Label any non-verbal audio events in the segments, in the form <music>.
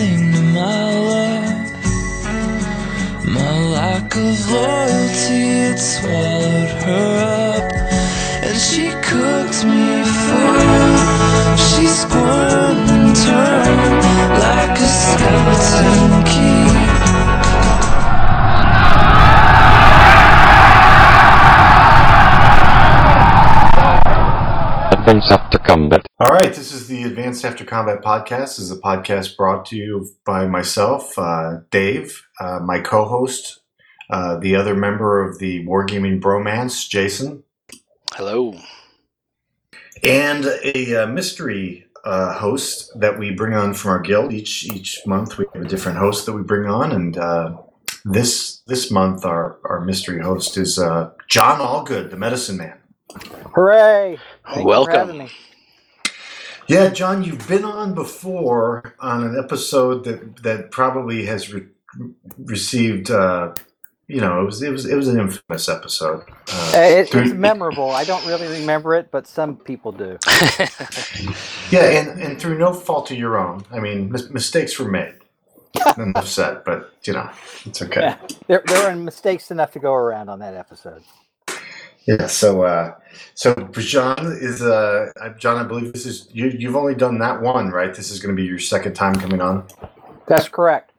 everything to my After Combat. All right, this is the Advance After Combat podcast. This is a podcast brought to you by myself, uh, Dave, uh, my co-host, uh, the other member of the Wargaming Bromance, Jason, Hello. and a uh, mystery uh, host that we bring on from our guild. Each each month we have a different host that we bring on, and uh, this this month our our mystery host is uh, John Allgood, the Medicine Man. Hooray! Thank you for Welcome. having me. Yeah, John, you've been on before on an episode that that probably has re- received. Uh, you know, it was it was it was an infamous episode. Uh, Uh, it, through- it's memorable. I don't really remember it, but some people do. <laughs> yeah, and and through no fault of your own. I mean, mis- mistakes were made. Enough said, but you know, it's okay. Yeah. There, there were mistakes enough to go around on that episode. Yeah. So, uh, so John is uh, John. I believe this is you. You've only done that one, right? This is going to be your second time coming on. That's correct.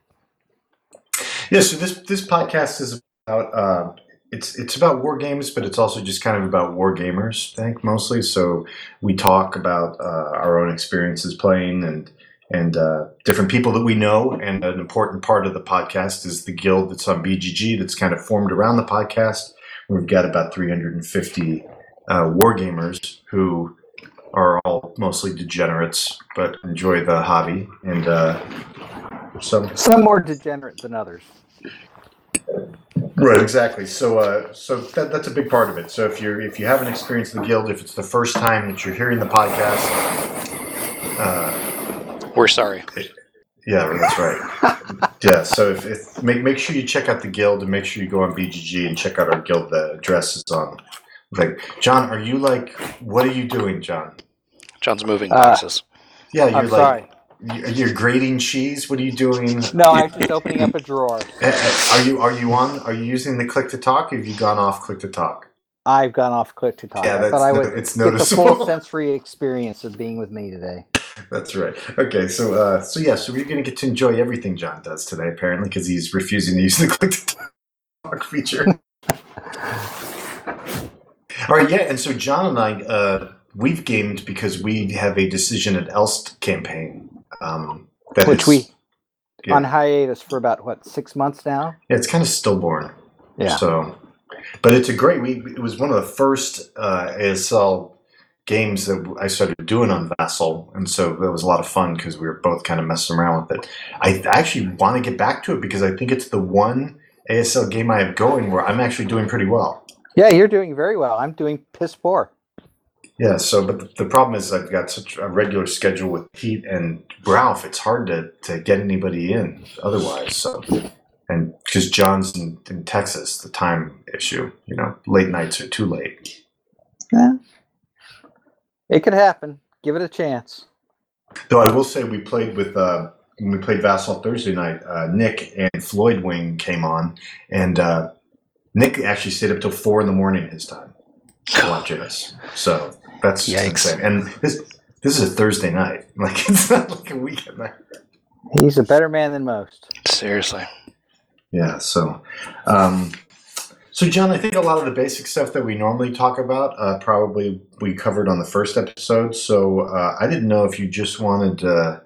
Yeah, so this this podcast is about uh, it's it's about war games, but it's also just kind of about war gamers, I think mostly. So we talk about uh, our own experiences playing and and uh, different people that we know. And an important part of the podcast is the guild that's on BGG that's kind of formed around the podcast. We've got about 350 uh, war gamers who are all mostly degenerates, but enjoy the hobby and. Uh, some Some more degenerate than others. Right, exactly. So, uh, so that, that's a big part of it. So, if you're if you haven't experienced the guild, if it's the first time that you're hearing the podcast, uh, We're sorry. Yeah, that's right. yeah. So, if, if make make sure you check out the guild and make sure you go on BGG and check out our guild. The address is on. Like, John, are you like? What are you doing, John? John's moving Uh, boxes. Yeah, you're I'm like sorry. you- you're grating cheese. What are you doing? No, I'm just opening up a drawer. Uh, <laughs> uh, Are you are you on? Are you using the click to talk? Or have you gone off click to talk? I've gone off click to talk. Yeah, that's thought I no- would it's get the noticeable. full <laughs> sensory experience of being with me today. That's right. Okay, so uh, so yeah, so we're going to get to enjoy everything John does today, apparently, because he's refusing to use the click to talk feature. All right, yeah, and so John and I, uh, we've gamed because we have a decision at Elst campaign. Um, that Which is- we yeah, on hiatus for about what six months now. yeah, it's kind of stillborn. Yeah. So, but it's a great. We it was one of the first uh, ASL games that I started doing on Vassal, and so that was a lot of fun because we were both kind of messing around with it. I actually want to get back to it because I think it's the one ASL game I have going where I'm actually doing pretty well. Yeah, you're doing very well. I'm doing piss poor. Yeah. So, but the, the problem is I've got such a regular schedule with Pete and Ralph. It's hard to to get anybody in otherwise. So. And because John's in, in Texas, the time issue, you know, late nights are too late. Yeah. It could happen. Give it a chance. Though I will say we played with uh, when we played Vassal Thursday night. Uh, Nick and Floyd Wing came on, and uh, Nick actually stayed up till four in the morning his time watching us. So that's just Yikes. insane. And this this is a Thursday night. <laughs> Like it's not like a weekend night. He's a better man than most. Seriously. Yeah. So. Um, so, John, I think a lot of the basic stuff that we normally talk about uh, probably we covered on the first episode. So, uh, I didn't know if you just wanted, uh,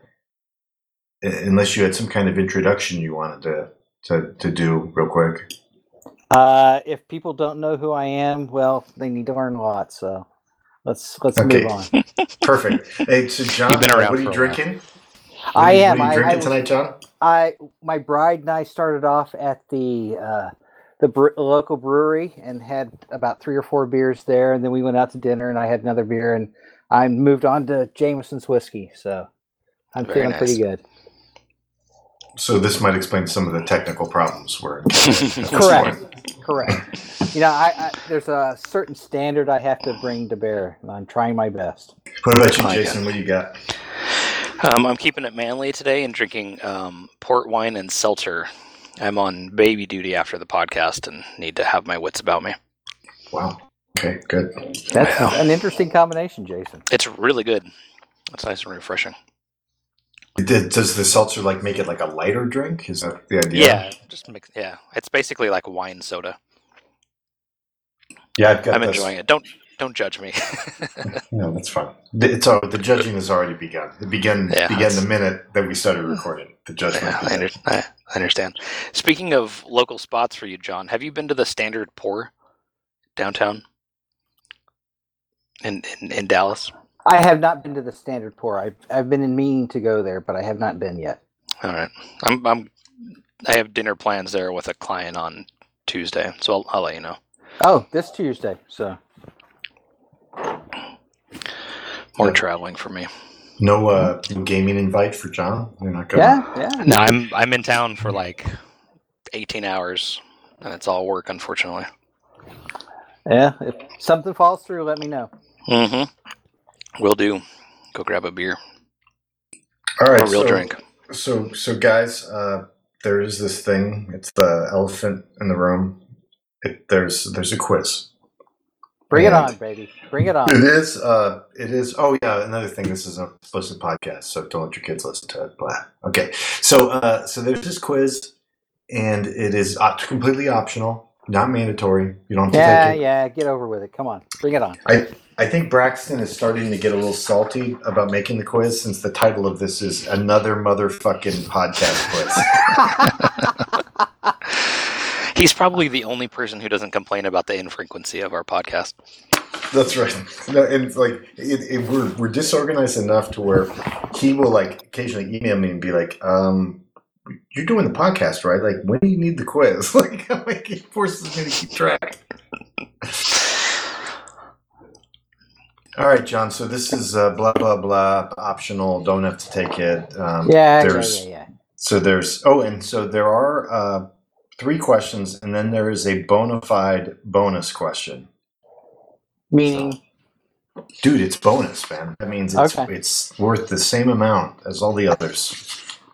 unless you had some kind of introduction you wanted to to, to do real quick. Uh, if people don't know who I am, well, they need to learn a lot. So let's let's Okay. move on. <laughs> Perfect. hey, so <laughs> John, You've been uh, around what are you for a while. drinking? What I are you- am. What are you I- drinking I- tonight, John? I my bride and I started off at the uh, the bre- local brewery and had about three or four beers there, and then we went out to dinner and I had another beer, and I moved on to Jameson's whiskey. So I'm Very feeling pretty good. So this might explain some of the technical problems we're in. Correct. Correct. You know, I, I there's a certain standard I have to bring to bear, and I'm trying my best. What about you. Jason? What do you got? Um, I'm keeping it manly today and drinking um, port wine and seltzer. I'm on baby duty after the podcast and need to have my wits about me. Wow. Okay, good. That's Wow. an interesting combination, Jason. It's really good. It's nice and refreshing. Did- Does the seltzer like make it like a lighter drink? Is that the idea? Yeah, just mix. Yeah, it's basically like wine soda. Yeah, I've got I'm this. enjoying it. Don't don't judge me. <laughs> No, that's fine. It's all, the judging has already begun. It began Yeah, began the minute that we started recording. The judgment. yeah, I, began. under, I, I understand. Speaking of local spots for you, John, have you been to the Standard Pour downtown in in, in Dallas? I have not been to the Standard Pour. I've, I've been in meaning to go there, but I have not been yet. All right, I'm I'm I have dinner plans there with a client on Tuesday, so I'll, I'll let you know. Oh, this Tuesday. So More Yeah. traveling for me. No uh, gaming invite for John. You're not going. yeah, yeah. No, I'm I'm in town for like 18 hours, and it's all work, unfortunately. Yeah, if something falls through, let me know. Mm-hmm. Will do. Go grab a beer All right, or a real so, drink. So, so guys, uh, there is this thing. It's the elephant in the room. It, there's there's a quiz. Bring it And- on, baby. Bring it on. It is. Uh, it is. Oh yeah. Another thing. This is a explicit podcast, so don't let your kids listen to it. Blah. Okay. So, uh, so there's this quiz, and it is op- completely optional, not mandatory. You don't have to Yeah, take it. yeah. Get over with it. Come on. Bring it on. I I think Braxton is starting to get a little salty about making the quiz since the title of this is another motherfucking podcast quiz. <laughs> He's probably the only person who doesn't complain about the infrequency of our podcast. That's right. No, and like it, it, we're we're disorganized enough to where he will like occasionally email me and be like, um, "You're doing the podcast, right? Like, when do you need the quiz?" <laughs> Like, I'm like he forces me to keep track. All right, John. So this is uh, blah blah blah optional. Don't have to take it. Um, Yeah, yeah, there's yeah, yeah. so there's oh, and so there are uh, three questions, and then there is a bona fide bonus question. Meaning, Dude, it's bonus, man. That means it's Okay. it's worth the same amount as all the others.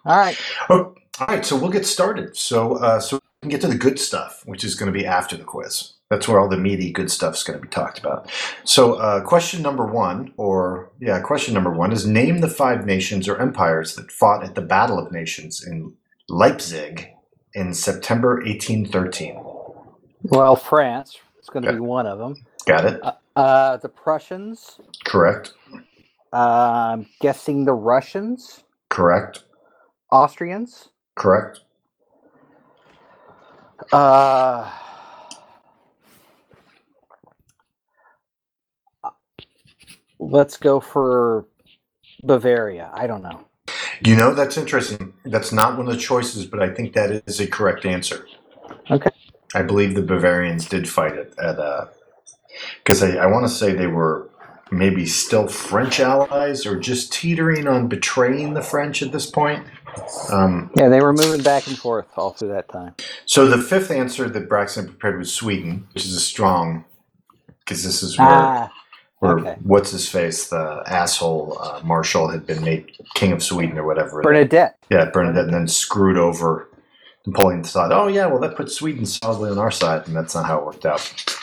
all right. Oh, all right, so we'll get started. So, uh, so we can get to the good stuff, which is going to be after the quiz. That's where all the meaty good stuff is going to be talked about. So, uh, question number one, or yeah, question number one is name the five nations or empires that fought at the Battle of Nations in Leipzig in September 1813. Well, France is going to be one of them. Got it? Uh, the Prussians. Correct. Uh, I'm guessing the Russians, Correct. Austrians. Correct. Uh, let's go for Bavaria. I don't know. You know, that's interesting. That's not one of the choices, but I think that is a correct answer. Okay. I believe the Bavarians did fight it at uh because I, I want to say they were maybe still French allies or just teetering on betraying the French at this point. Um, Yeah, they were moving back and forth all through that time. so the fifth answer that Braxton prepared was Sweden, which is a strong because this is where Ah, where okay. what's his face the asshole uh, Marshall had been made king of Sweden or whatever. Bernadotte. Yeah, Bernadotte, and then screwed over Napoleon thought, oh, yeah, well, that puts Sweden solidly on our side, and that's not how it worked out.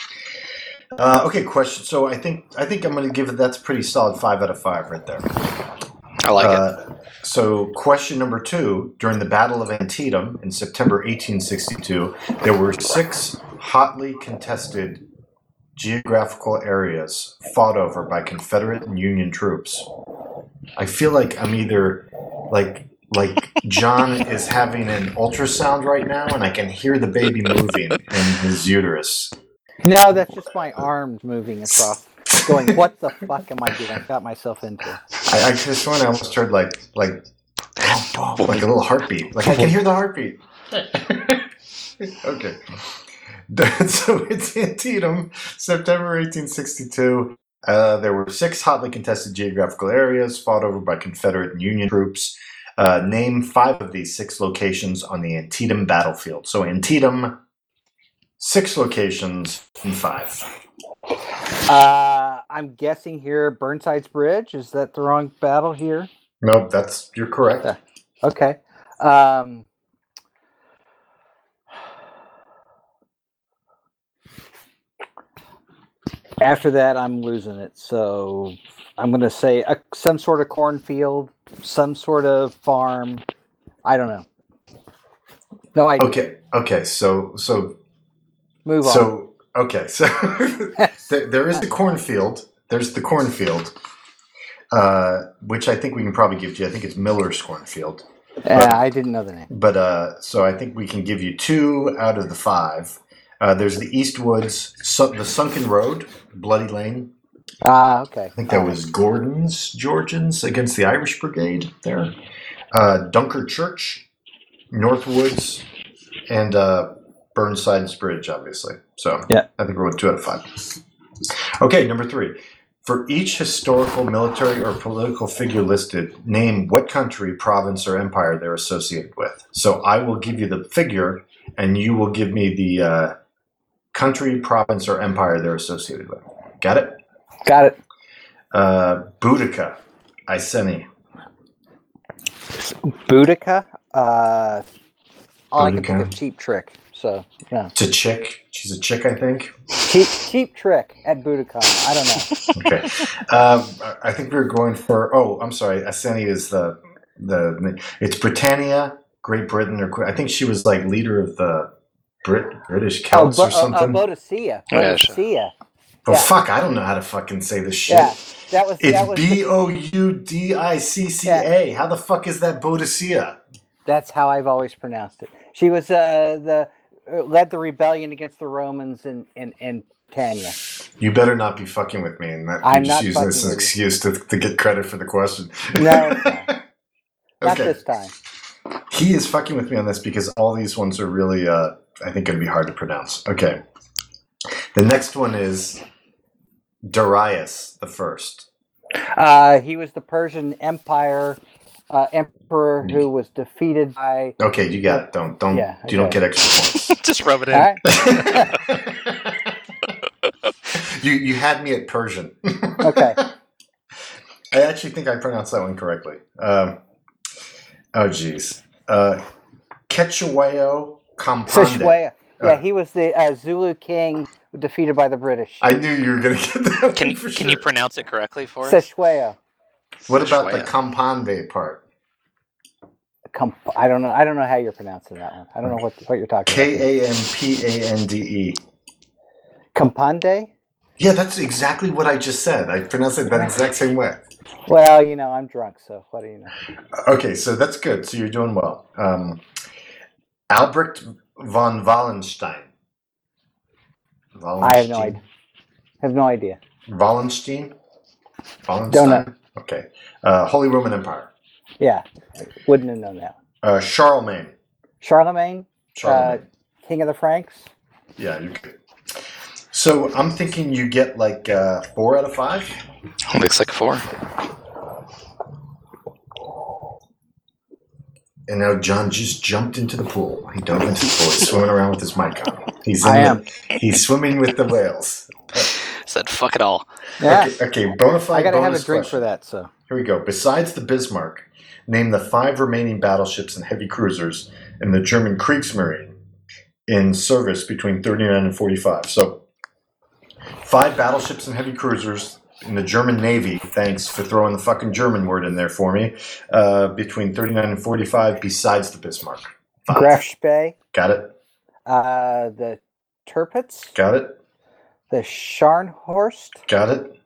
Uh, okay, question. So I think I think I'm going to give it that's a pretty solid five out of five right there. I like it. Uh, so question number two: During the Battle of Antietam in September 1862, there were six hotly contested geographical areas fought over by Confederate and Union troops. I feel like I'm either like like John <laughs> is having an ultrasound right now, and I can hear the baby moving in his uterus. No, that's just my arms moving across, going, "What the fuck am I doing? I got myself into." I, I just when I almost heard like like like a little heartbeat. Like I can hear the heartbeat. <laughs> okay. <laughs> So it's Antietam, September 1862. Uh, there were six hotly contested geographical areas fought over by Confederate and Union troops. Uh, name five of these six locations on the Antietam battlefield. So Antietam, six locations in five. Uh, I'm guessing here Burnside's Bridge. Is that the wrong battle here? No, that's you're correct. Okay. Um, after that, I'm losing it. So I'm going to say uh, some sort of cornfield, some sort of farm. I don't know. No idea. Okay, okay. So so Move on. so okay. So <laughs> there, there is the cornfield. There's the cornfield, uh, which I think we can probably give to you. I think it's Miller's cornfield. Uh, I didn't know the name. But uh, so I think we can give you two out of the five. Uh, there's the Eastwoods, su- the Sunken Road, Bloody Lane. Ah, okay. I think that was Gordon's Georgians against the Irish Brigade there. Uh, Dunker Church, Northwoods, and uh, Burnside's Bridge, obviously. So Yeah. I think we're with two out of five. Okay, number three. For each historical, military, or political figure listed, name what country, province, or empire they're associated with. So I will give you the figure, and you will give me the uh, country, province, or empire they're associated with. Got it? Got it. Uh, Boudica, Iceni. Boudica. Uh, all I can think of cheap trick. So yeah, It's a chick. She's a chick, I think. cheap cheap trick at Budokan. I don't know. <laughs> Okay. um, I- think we were going for. Oh, I'm sorry. Iceni is the the. It's Britannia, Great Britain, or I think she was like leader of the Brit British Oh, Celts Bo- or uh, uh, something. Boadicea. Yeah, sure. Boadicea. oh yeah. fuck! I don't know how to fucking say this shit. Yeah, that was that It's was B the, O U D I C C A. How the fuck is that Boadicea? that's how I've always pronounced it. She was uh, the uh, led the rebellion against the Romans in in, in Tanya. You better not be fucking with me, and that I'm you're just not using this as an with excuse to, to get credit for the question. No, it's <laughs> not. Not okay. this time. He is fucking with me on this because all these ones are really, uh, I think, it'd be hard to pronounce. Okay. The next one is Darius the First. Uh, he was the Persian Empire uh, emperor who was defeated by. Okay, you got it. Don't don't Yeah, you don't get extra points. <laughs> <laughs> Just rub it in. All right. points. <laughs> you you had me at Persian. Okay. I actually think I pronounced that one correctly. Um, oh jeez. Uh, Quechueo Campande. Cetshwayo. Yeah, Uh, he was the uh, Zulu king defeated by the British. I knew you were going to get that. Can one for can you pronounce it correctly for us? Cetshwayo. What about the Cetshwayo. Campande part? Comp- I don't know. I don't know how you're pronouncing that one. I don't know what what you're talking about. K A M P A N D E. Campande. Yeah, that's exactly what I just said. I pronounced it that exact same way. Well, you know, I'm drunk, so what do you know? Okay, so that's good. So you're doing well. Um, Albrecht von Wallenstein. I have no idea. have no idea. Wallenstein? Wallenstein? Don't. Okay. Uh, Holy Roman Empire. Yeah, wouldn't have known that. Uh, Charlemagne. Charlemagne, Charlemagne. uh, King of the Franks. yeah, you could. So I'm thinking you get like uh, four out of five. Looks like four. And now John just jumped into the pool. He dove into the pool. He's swimming around with his mic on. He's in I the- He's swimming with the whales. Said fuck it all. Yeah, Okay, okay bona fide I gotta have a drink question. for that. So Here we go. Besides the Bismarck, name the five remaining battleships and heavy cruisers in the German Kriegsmarine in service between 39 and 45. So, five battleships and heavy cruisers in the German Navy. Thanks for throwing the fucking German word in there for me. Uh, between 39 and 45, besides the Bismarck. Five. Graf Spee, Got it? uh, the Tirpitz, Got it? the Scharnhorst. Got it?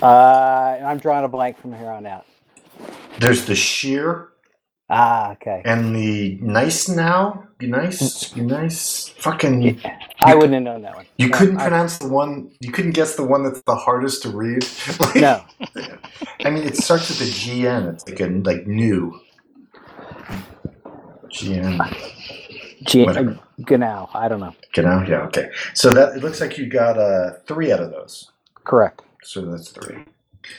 Uh, I'm drawing a blank from here on out. There's the Scheer Ah, okay. and the Nice Now. be nice? be nice? Fucking. I wouldn't have known that one. You No, couldn't I- pronounce the one. You couldn't guess the one that's the hardest to read. <laughs> Like, No, I mean it starts with a GN. It's like a like new. GN. G- Whatever. Genau. I don't know. Get out. Yeah. Okay. So that it looks like you got uh three out of those. Correct. So that's three.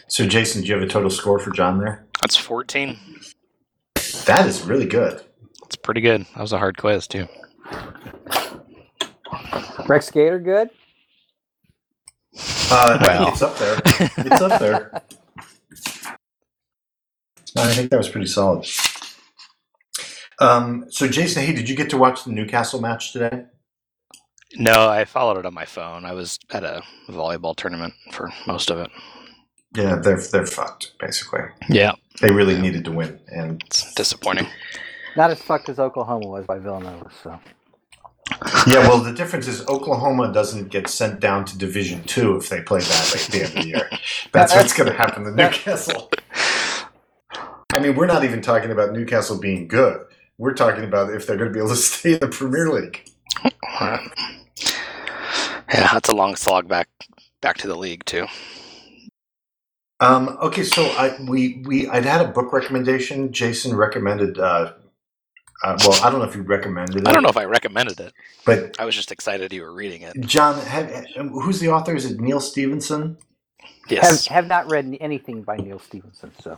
So Jason, do you have a total score for John there? That's 14. That is really good. That's pretty good. That was a hard quiz too. Rex Gator, good. Uh, Wow. It's up there. It's up there. <laughs> I think that was pretty solid. Um, so, Jason, hey, did you get to watch the Newcastle match today? No, I followed it on my phone. I was at a volleyball tournament for most of it. Yeah, they're they're fucked basically. Yeah, They really needed to win, and it's disappointing. Not as fucked as Oklahoma was by Villanova. So yeah, well, the difference is Oklahoma doesn't get sent down to Division Two if they play badly at the end of the year. <laughs> That's what's going to happen to Newcastle. I mean, we're not even talking about Newcastle being good. We're talking about if they're going to be able to <laughs> stay in the Premier League. Yeah, that's a long slog back back to the league too. Um, okay, so I we we I'd had a book recommendation. Jason recommended. Uh, uh, well, I don't know if you recommended it. I don't know if I recommended it. but I was just excited you were reading it. John, have, who's the author? Is it Neal Stephenson? Yes. have have not read anything by Neal Stephenson. So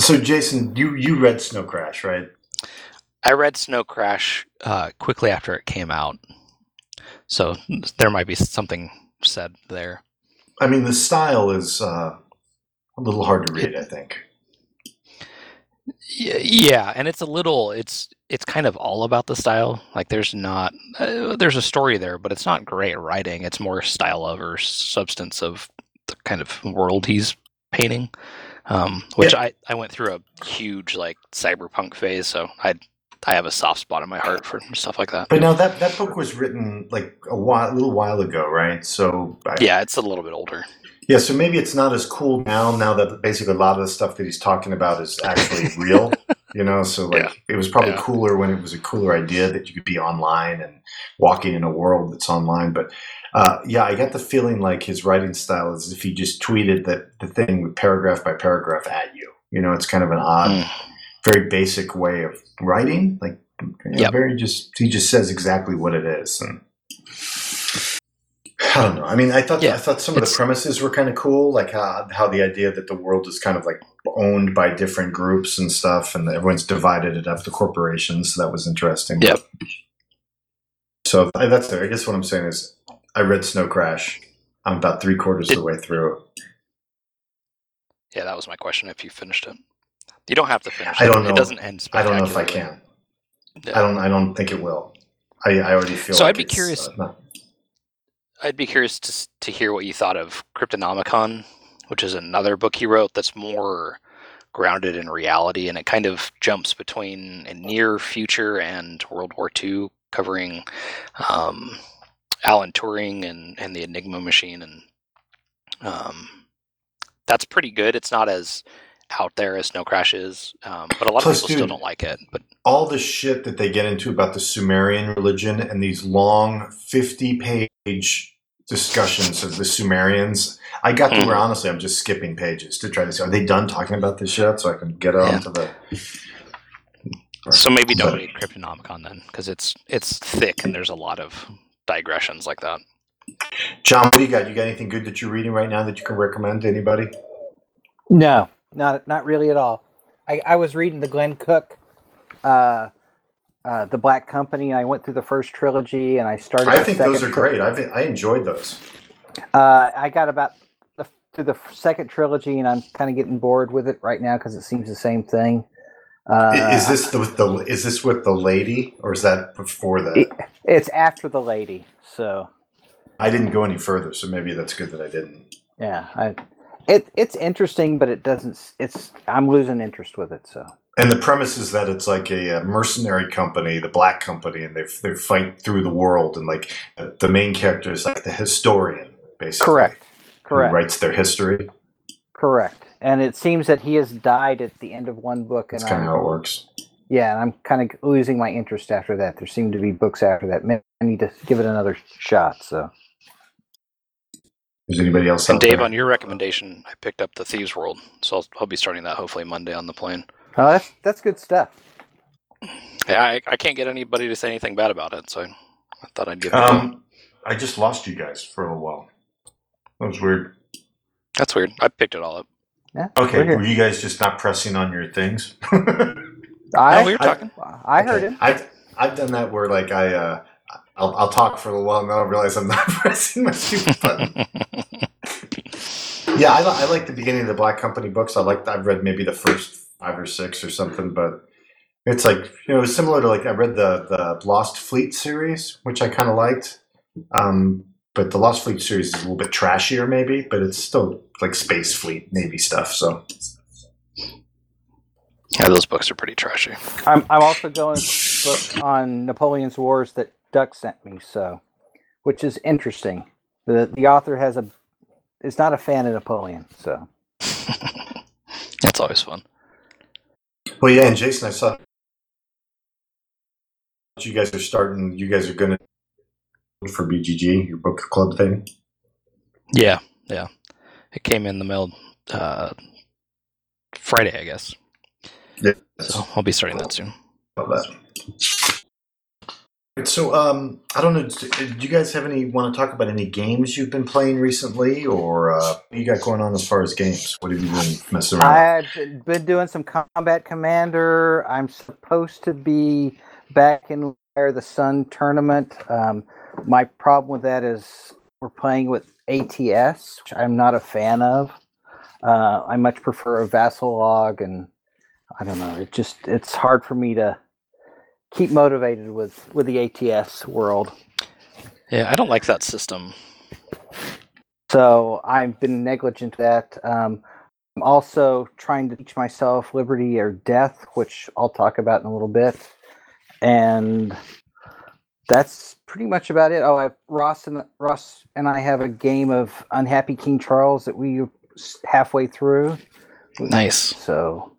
So, Jason, you you read Snow Crash, right? I read Snow Crash uh, quickly after it came out, so there might be something said there. I mean, the style is uh, a little hard to read. I think. Yeah, and it's a little it's it's kind of all about the style. Like there's not uh, there's a story there, but it's not great writing. It's more style over substance of the kind of world he's painting. Um, which Yeah. I I went through a huge like cyberpunk phase, so I I have a soft spot in my heart for stuff like that. But now that that book was written like a while, a little while ago, right? So I, Yeah, it's a little bit older. Yeah. So maybe it's not as cool now. Now that basically a lot of the stuff that he's talking about is actually real. <laughs> You know, so like Yeah. it was probably Yeah. cooler when it was a cooler idea that you could be online and walking in a world that's online. But uh, yeah, I got the feeling like his writing style is if he just tweeted that the thing paragraph by paragraph at you. You know, it's kind of an odd, Mm. very basic way of writing. Like, you know, Yep. very just he just says exactly what it is, and I don't know. I mean, I thought Yeah, I thought some of the premises were kind of cool, like how how the idea that the world is kind of like owned by different groups and stuff, and everyone's divided it up to corporations. So that was interesting. Yep. So I- that's there. I guess what I'm saying is, I read Snow Crash. I'm about three quarters of the way through. Yeah, that was my question. If you finished it, you don't have to finish. I it. don't know. It doesn't end. I don't know if I can. I don't. I don't think it will. I, I already feel. So like I'd be it's, curious- uh, not- I'd be curious to to hear what you thought of Cryptonomicon, which is another book he wrote that's more grounded in reality, and it kind of jumps between a near future and World War II, covering um, Alan Turing and and the Enigma machine, and um, that's pretty good. It's not as out there as Snow Crash is, um, but a lot Plus, of people still don't like it. But all the shit that they get into about the Sumerian religion and these long 50 page discussions of the Sumerians. I got to Mhm. where honestly I'm just skipping pages to try to see are they done talking about this shit so I can get on Yeah. to the so maybe don't But- read Cryptonomicon then, because it's it's thick and there's a lot of digressions like that. John, what do you got? You got anything good that you're reading right now that you can recommend to anybody? no, not not really at all. I, I was reading the Glenn Cook, uh, uh, the Black Company. I went through the first trilogy and I started. I think those are tri- great. I've, I enjoyed those. Uh, I got about the, through the second trilogy, and I'm kind of getting bored with it right now because it seems the same thing. Uh, is this the, with the is this with the lady or is that before that? It- It's after the lady, so I didn't go any further, so maybe that's good that I didn't. yeah. I, it it's interesting, but it doesn't. It's I'm losing interest with it. So And the premise is that it's like a, mercenary company, the Black Company, and they they fight through the world, and like uh, the main character is like the historian, basically. correct, correct, writes their history. correct. And it seems that he has died at the end of one book, and That's kind of how it works. yeah, and I'm kind of losing my interest after that. There seem to be books after that. Maybe I need to give it another shot. So Is anybody else And out Dave, there? on your recommendation, I picked up the Thieves World, so I'll, I'll be starting that hopefully Monday on the plane. oh, that's that's good stuff. Yeah, I, I can't get anybody to say anything bad about it, so I thought I'd give it. um, I just lost you guys for a little while. That was weird. That's weird. I picked it all up. Yeah. Okay, we're were you guys just not pressing on your things? <laughs> I no, we were talking. I heard Okay. him. I've I've done that where like I uh, I'll, I'll talk for a little while and then I'll realize I'm not <laughs> pressing my stupid button. <laughs> Yeah, I, I like the beginning of the Black Company books. I like I've read maybe the first five or six or something, but it's like you know, similar to like I read the the Lost Fleet series, which I kind of liked. Um, but the Lost Fleet series is a little bit trashier, maybe, but it's still like space fleet navy stuff. So Yeah, those books are pretty trashy. I'm I'm also going on Napoleon's Wars that Duck sent me, so which is interesting. The the author has a is not a fan of Napoleon, so <laughs> That's always fun. well, yeah. And Jason, I saw you guys are starting. You guys are going to for BGG your book club thing. Yeah, yeah. It came in the mail uh, Friday, I guess. Yeah. So I'll be starting that soon. Love that. So, um, I don't know. Do do you guys have any want to talk about any games you've been playing recently, or uh, what you got going on as far as games? What have you been messing around? I've been- been doing some Combat Commander. I'm supposed to be back in Fire the Sun tournament. Um, my problem with that is we're playing with ATS, which I'm not a fan of. Uh, I much prefer a Vassal log, and I don't know. It just it's hard for me to keep motivated with with the ATS world. Yeah, I don't like that system. So I've been negligent that. Um, I'm also trying to teach myself liberty or death, which I'll talk about in a little bit. And that's pretty much about it. Oh, I, Ross and Ross and I have a game of Unhappy King Charles that we halfway through. Nice. So,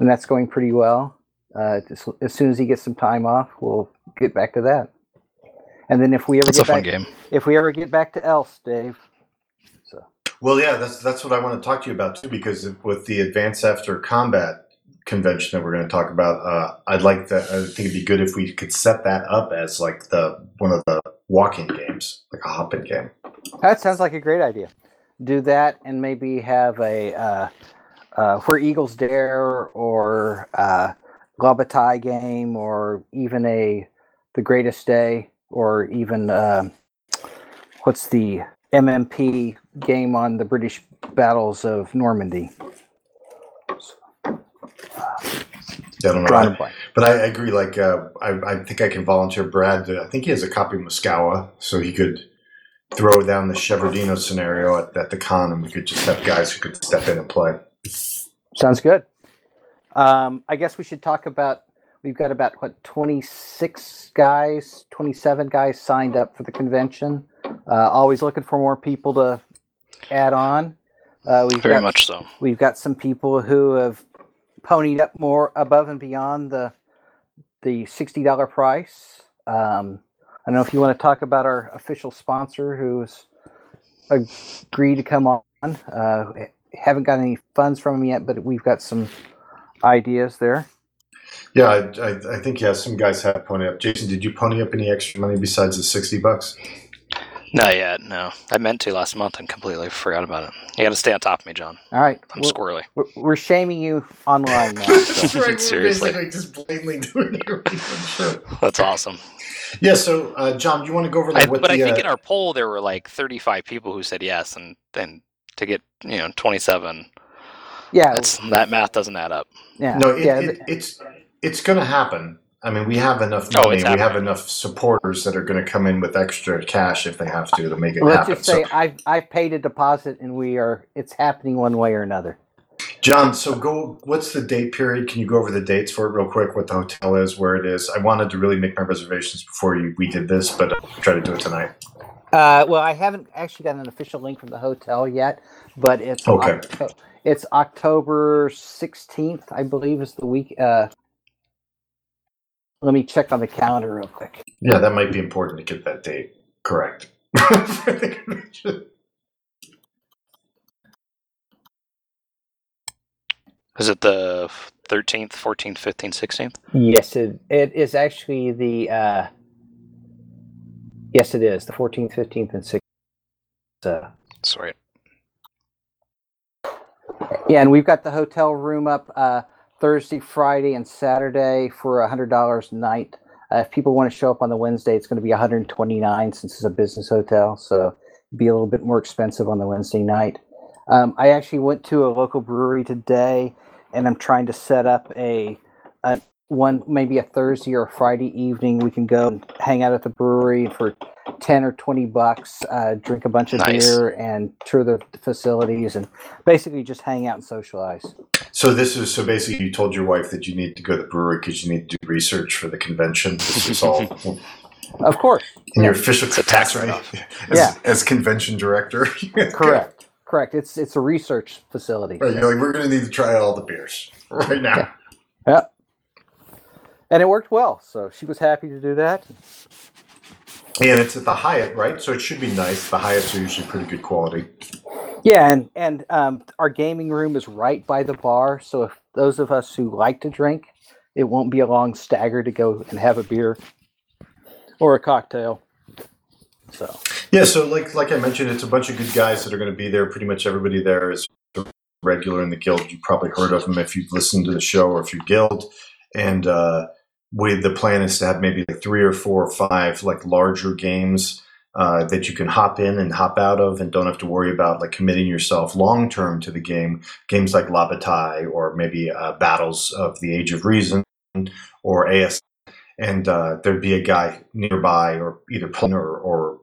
and that's going pretty well. Uh, just, as soon as he gets some time off, we'll get back to that. And then if we ever That's a get fun back, game. if we ever get back to Elst, Dave. So. Well, yeah, that's that's what I want to talk to you about too, because with the Advance After Combat convention that we're going to talk about, uh, I'd like that. I think it'd be good if we could set that up as like the one of the walking games, like a hopping game. That sounds like a great idea. Do that and maybe have a uh, uh, Where Eagles Dare or uh, Globatai game or even a The Greatest Day or even uh, what's the MMP game on the British battles of Normandy? I don't know, a I- but I, agree. Like, uh, I, I think I can volunteer Brad. To, I think he has a copy of Moscow, so he could throw down the Shevardino scenario at, at the con, and we could just have guys who could step in and play. Sounds good. Um, I guess we should talk about. We've got about what twenty six guys, twenty seven guys signed up for the convention. Uh, always looking for more people to add on. Uh, we've Very got, much so. We've got some people who have ponied up more above and beyond the the sixty dollar price. Um, I don't know if you want to talk about our official sponsor who's agreed to come on. Uh, haven't got any funds from him yet, but we've got some ideas there. Yeah, I, I, I think yeah, some guys have pony up. Jason, did you pony up any extra money besides the sixty bucks? Not yet. No, I meant to last month and completely forgot about it. You got to stay on top of me, John. All right, I'm we're, squirrely. we're, we're shaming you online now. <laughs> so. Seriously. just blatantly doing it. right from the show. That's awesome. Yeah. So, uh, John, do you want to go over I, like what but I think uh, in our poll there were like 35 people who said yes, and then to get you know 27, Yeah, that's that math doesn't add up. yeah, no, it, yeah. it, it's it's going to happen. I mean, we have enough Oh, money. it's we have enough supporters that are going to come in with extra cash if they have to to make it Let's happen. just say so, I've I've paid a deposit and we are it's happening one way or another. John, so go. What's the date period? Can you go over the dates for it real quick? What the hotel is, where it is? I wanted to really make my reservations before you, we did this, but I'll try to do it tonight. Uh, well, I haven't actually got an official link from the hotel yet, but it's Okay. Octo- it's October sixteenth, I believe, is the week. Uh, let me check on the calendar real quick. Yeah, that might be important to get that date correct. <laughs> for the convention. Is it the 13th, 14th, 15th, 16th? Yes, it it is actually the. Uh, yes, it is the fourteenth, fifteenth, and sixteenth. Uh, Sorry. Yeah, and we've got the hotel room up uh, Thursday, Friday, and Saturday for hundred dollars a night. Uh, if people want to show up on the Wednesday, it's going to be one hundred twenty-nine since it's a business hotel, so be a little bit more expensive on the Wednesday night. Um, I actually went to a local brewery today, and I'm trying to set up a, a one maybe a Thursday or a Friday evening. We can go and hang out at the brewery for ten or twenty bucks, uh, drink a bunch of Nice. beer, and tour the facilities, and basically just hang out and socialize. So this is so basically you told your wife that you need to go to the brewery because you need to do research for the convention. This is all <laughs> Of course, in your official It's a tax capacity as, Yeah. as convention director. <laughs> correct, correct. It's it's a research facility. Right, you're like, we're going to need to try all the beers <laughs> right now. Yeah. And it worked well, so she was happy to do that. And it's at the Hyatt, right? So it should be nice. The Hyatts are usually pretty good quality. Yeah, and and um, our gaming room is right by the bar, so if those of us who like to drink, it won't be a long stagger to go and have a beer or a cocktail. So Yeah, so like like I mentioned, it's a bunch of good guys that are going to be there. Pretty much everybody there is regular in the guild. You've probably heard of them if you've listened to the show or if you guild. And uh, with the plan is to have maybe like three or four or five like larger games uh, that you can hop in and hop out of, and don't have to worry about like committing yourself long term to the game. Games like La Bataille or maybe uh, Battles of the Age of Reason or AS. And uh, there'd be a guy nearby or either playing or, or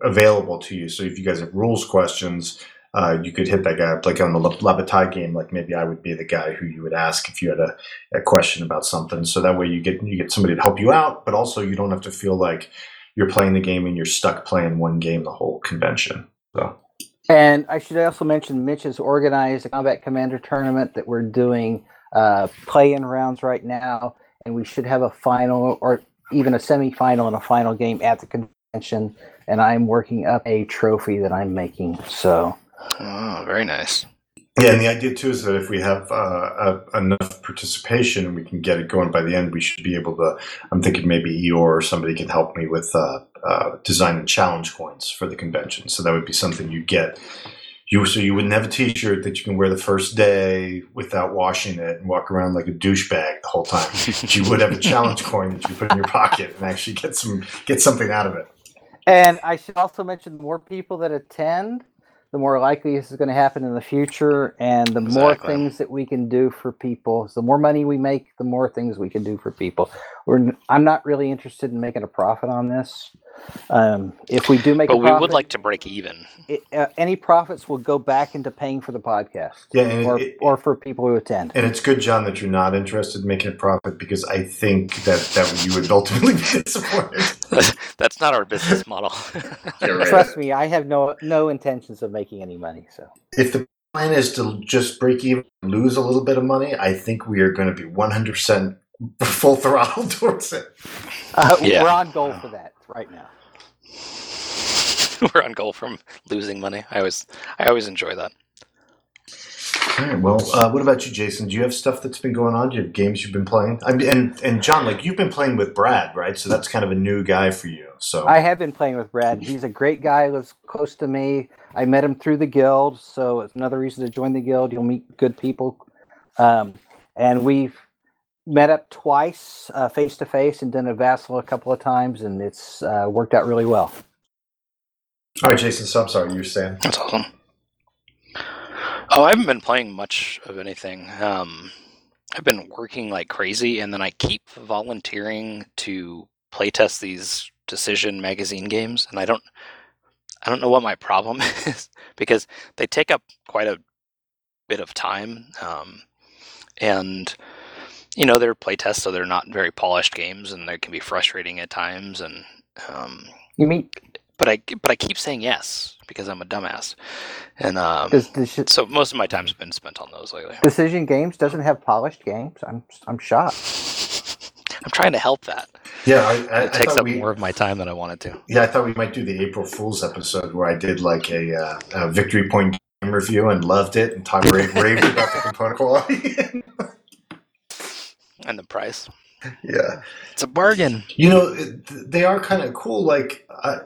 available to you. So if you guys have rules questions, uh, you could hit that guy up, like on the La game. Like maybe I would be the guy who you would ask if you had a, a question about something. So that way you get you get somebody to help you out, but also you don't have to feel like you're playing the game and you're stuck playing one game the whole convention. So And I should also mention Mitch has organized a combat commander tournament that we're doing uh, play-in rounds right now, and we should have a final or even a semi-final and a final game at the convention. And I'm working up a trophy that I'm making. So Oh, very nice. yeah, and the idea too is that if we have uh, a, enough participation and we can get it going by the end, we should be able to. I'm thinking maybe Eeyore or somebody can help me with uh, uh, designing challenge coins for the convention. So that would be something you get. You so you wouldn't have a T-shirt that you can wear the first day without washing it and walk around like a douchebag the whole time. <laughs> But you would have a challenge coin that you put in your pocket and actually get some get something out of it. And I should also mention more people that attend, the more likely this is going to happen in the future, and the more things that we can do for people. The more money we make, the more things we can do for people. We're, I'm not really interested in making a profit on this. Um, if we do make But a we would like to break even. it, uh, any profits will go back into paying for the podcast Yeah, and or, it- or for people who attend. And it's good, John, that you're not interested in making a profit because I think that that you would ultimately <laughs> be disappointed. <laughs> That's not our business model. <laughs> Right. Trust me, I have no no intentions of making any money. So If the plan is to just break even, lose a little bit of money, I think we are going to be 100% full throttle towards it. uh, Yeah. we're on goal for that right now. <laughs> We're on goal from losing money. I always, I always enjoy that. All right. Well, uh, what about you, Jason? Do you have stuff that's been going on? Do you have games you've been playing? I mean, and and John, like you've been playing with Brad, right? So that's kind of a new guy for you. So I have been playing with Brad. He's a great guy. Lives close to me. I met him through the guild, so it's another reason to join the guild. You'll meet good people, um, and we've met up twice, face to face, and done a vassal a couple of times, and it's uh, worked out really well. all right, Jason. So I'm sorry, you were saying. That's awesome. Oh, I haven't been playing much of anything. Um, I've been working like crazy, and then I keep volunteering to playtest these Decision magazine games, and I don't, I don't know what my problem <laughs> is because they take up quite a bit of time, um, and you know they're playtests, so they're not very polished games, and they can be frustrating at times, and um, You meet but I but I keep saying yes because I'm a dumbass, and um, does, does so most of my time's been spent on those lately. Decision Games doesn't have polished games. I'm I'm shocked. <laughs> I'm trying to help that. Yeah, I, I, It takes thought up we, more of my time than I wanted to. Yeah, I thought we might do the April Fool's episode where I did like a, uh, a victory point game review and loved it, and Tom raved, raved about the component quality. <laughs> And the price, yeah, it's a bargain. you know they are kind of cool. Like, I,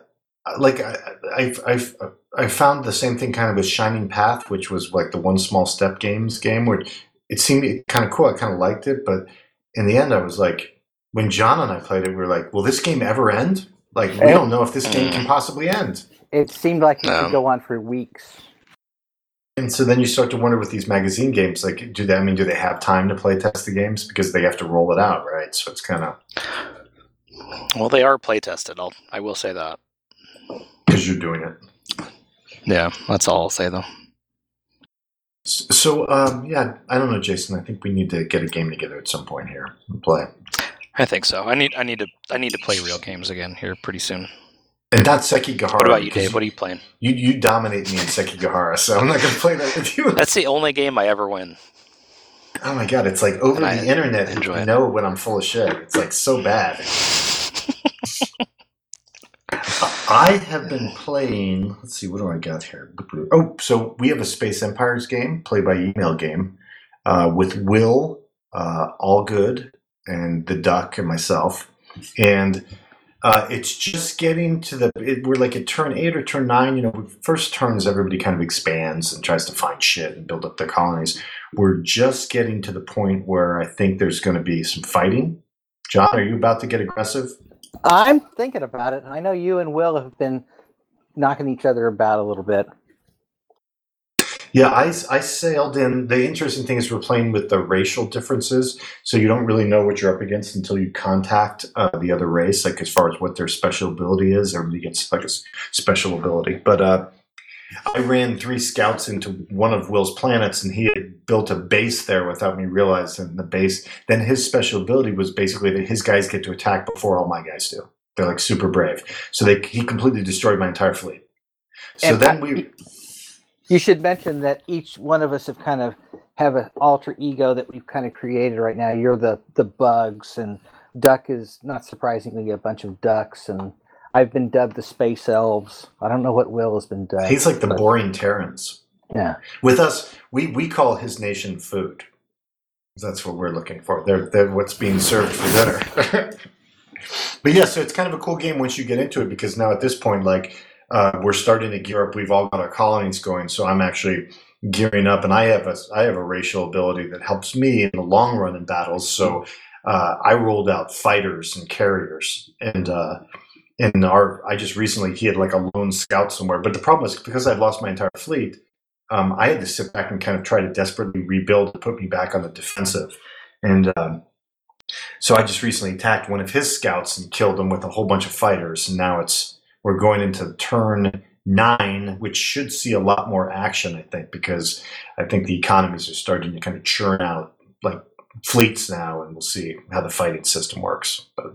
like I, I've, I've I found the same thing kind of with Shining Path, which was like the one small step games game, where it seemed kind of cool. I kind of liked it, but in the end, I was like, when John and I played it, we were like, will this game ever end? Like, we don't know if this game can possibly end. It seemed like it Um, could go on for weeks. And so then you start to wonder with these magazine games, like, do they? I mean, do they have time to play test the games because they have to roll it out, right? So it's kind of Well, they are play tested. I'll I will say that. because you're doing it. Yeah, that's all I'll say though. So um, yeah, I don't know, Jason. I think we need to get a game together at some point here and play. I think so. I need I need to I need to play real games again here pretty soon. And not Sekigahara. What about you, Dave? What are you playing? You you dominate me in Sekigahara, so I'm not going to play that with you. That's the only game I ever win. Oh my god, it's like over And I the internet. enjoy I it. know when I'm full of shit. It's like so bad. <laughs> I have been playing. Let's see, what do I got here? Oh, so we have a Space Empires game, play by email game, uh, with Will, uh, All Good, and the Duck, and myself, and uh, it's just getting to the. It, we're like at turn eight or turn nine. You know, first turns everybody kind of expands and tries to find shit and build up their colonies. We're just getting to the point where I think there's going to be some fighting. John, are you about to get aggressive? I'm thinking about it. I know you and Will have been knocking each other about a little bit. Yeah, I, I sailed in. The interesting thing is we're playing with the racial differences, so you don't really know what you're up against until you contact uh, the other race. Like as far as what their special ability is, everybody gets like a special ability. But uh, I ran three scouts into one of Will's planets, and he had built a base there without me realizing the base. Then his special ability was basically that his guys get to attack before all my guys do. They're like super brave, so they he completely destroyed my entire fleet. So And then we You should mention that each one of us have kind of have an alter ego that we've kind of created right now. You're the the bugs, and Duck is not surprisingly a bunch of ducks, and I've been dubbed the space elves. I don't know what Will has been dubbed. he's like the but- boring Terrans. Yeah, With us, we, we call his nation food. That's what we're looking for. They're, they're what's being served for dinner. <laughs> but yeah, so it's kind of a cool game once you get into it because now at this point, like uh, we're starting to gear up. We've all got our colonies going, so I'm actually gearing up, and I have a I have a racial ability that helps me in the long run in battles. So uh, I rolled out fighters and carriers, and uh, in our I just recently he had like a lone scout somewhere. But the problem is because I'd lost my entire fleet um, I had to sit back and kind of try to desperately rebuild to put me back on the defensive. And um, so I just recently attacked one of his scouts and killed him with a whole bunch of fighters. And now it's we're going into turn nine, which should see a lot more action, I think, because I think the economies are starting to kind of churn out like fleets now, and we'll see how the fighting system works. But,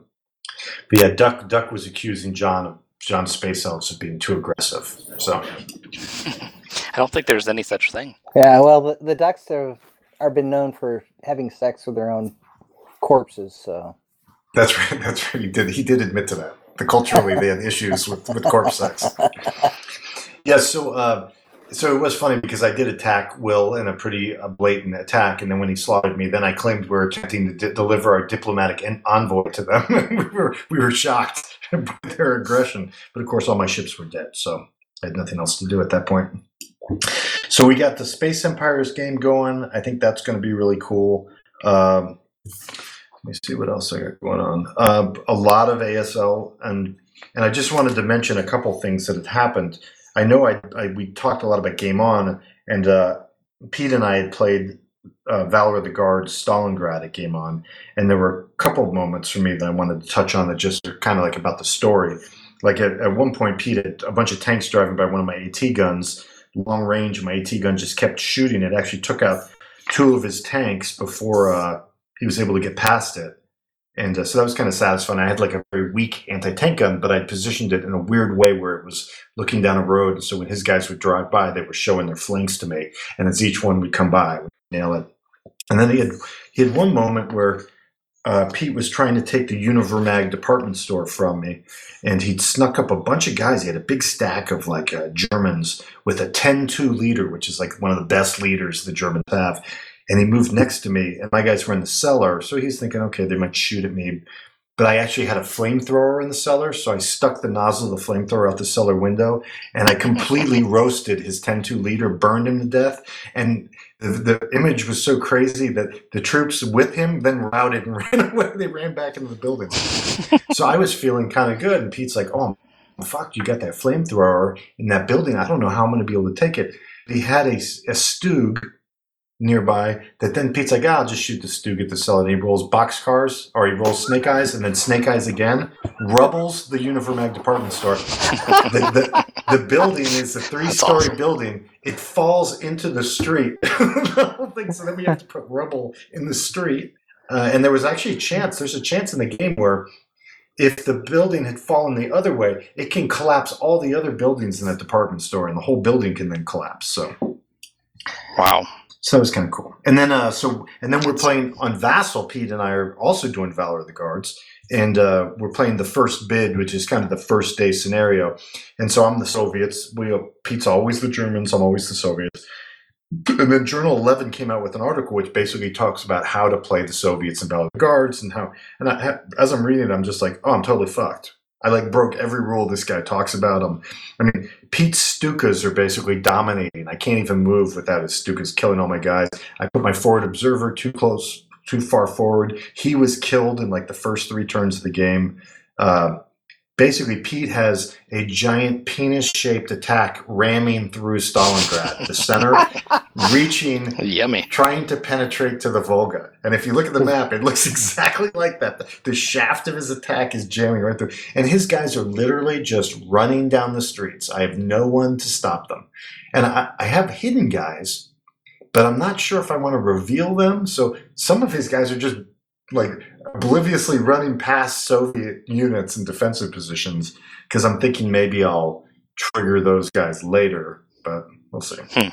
but yeah, Duck Duck was accusing John of John Space Elves of being too aggressive. So. <laughs> I don't think there's any such thing. yeah. Well, the, the ducks have are been known for having sex with their own corpses. So That's right. <laughs> That's right. He did. He did admit to that. The culturally, they had issues with, with corpse sex. Yeah. So, uh, so it was funny because I did attack Will in a pretty blatant attack, and then when he slaughtered me, then I claimed we were attempting to di- deliver our diplomatic en- envoy to them. <laughs> we were we were shocked <laughs> by their aggression, but of course, all my ships were dead, so I had nothing else to do at that point. So we got the Space Empires game going. I think that's going to be really cool. Um, let me see what else I got going on. Uh, a lot of ASL, and and I just wanted to mention a couple things that had happened. I know I, I we talked a lot about Game On, and uh, Pete and I had played uh, Valor of the Guards Stalingrad at Game On, and there were a couple moments for me that I wanted to touch on that just are kind of like about the story. Like at, at one point, Pete had a bunch of tanks driving by one of my AT guns, long range, my AT gun just kept shooting. It actually took out two of his tanks before uh, he was able to get past it. And uh, so that was kind of satisfying. I had like a very weak anti tank gun, but I positioned it in a weird way where it was looking down a road. And so when his guys would drive by, they were showing their flanks to me. And as each one would come by, would nail it. And then he had he had one moment where uh, Pete was trying to take the Univermag department store from me, and he'd snuck up a bunch of guys. He had a big stack of like uh, Germans with a 10-2 leader, which is like one of the best leaders the Germans have. And he moved next to me, and my guys were in the cellar. So he's thinking, okay, they might shoot at me. But I actually had a flamethrower in the cellar, so I stuck the nozzle of the flamethrower out the cellar window, and I completely <laughs> roasted his 10-2 leader, burned him to death. And the, the image was so crazy that the troops with him then routed and <laughs> ran away. They ran back into the building. <laughs> so I was feeling kind of good, and Pete's like, "Oh, fuck, you got that flamethrower in that building. I don't know how I'm going to be able to take it." He had a, a Stug nearby that then Pete's like, ah, I'll just shoot the Stug get the cell. And he rolls boxcars, or he rolls Snake Eyes, and then Snake Eyes again, rubbles the Univermag department store. the, the, the building is a three story awesome. building. It falls into the street. the whole thing, so then we have to put rubble in the street. Uh, and there was actually a chance, there's a chance in the game where if the building had fallen the other way, it can collapse all the other buildings in that department store, and the whole building can then collapse. So, Wow. So that was kind of cool. And then, uh, so and then we're playing on Vassal. Pete and I are also doing Valor of the Guards, and uh, we're playing the first bid, which is kind of the first day scenario. And so I'm the Soviets. We Pete's always the Germans. I'm always the Soviets. And then Journal 11 came out with an article which basically talks about how to play the Soviets and Valor of the Guards and how. And I, as I'm reading it, I'm just like, oh, I'm totally fucked. I like broke every rule this guy talks about. Um, I mean, Pete's Stukas are basically dominating. I can't even move without his Stukas killing all my guys. I put my forward observer too close, too far forward. He was killed in like the first three turns of the game. Uh, basically, Pete has a giant penis-shaped attack ramming through Stalingrad, the center, <laughs> reaching Yummy. trying to penetrate to the Volga. And if you look at the map, it looks <laughs> exactly like that. The, the shaft of his attack is jamming right through. And his guys are literally just running down the streets. I have no one to stop them. And I, I have hidden guys, but I'm not sure if I want to reveal them. So some of his guys are just like obliviously running past Soviet units in defensive positions because I'm thinking maybe I'll trigger those guys later, but we'll see. Hmm.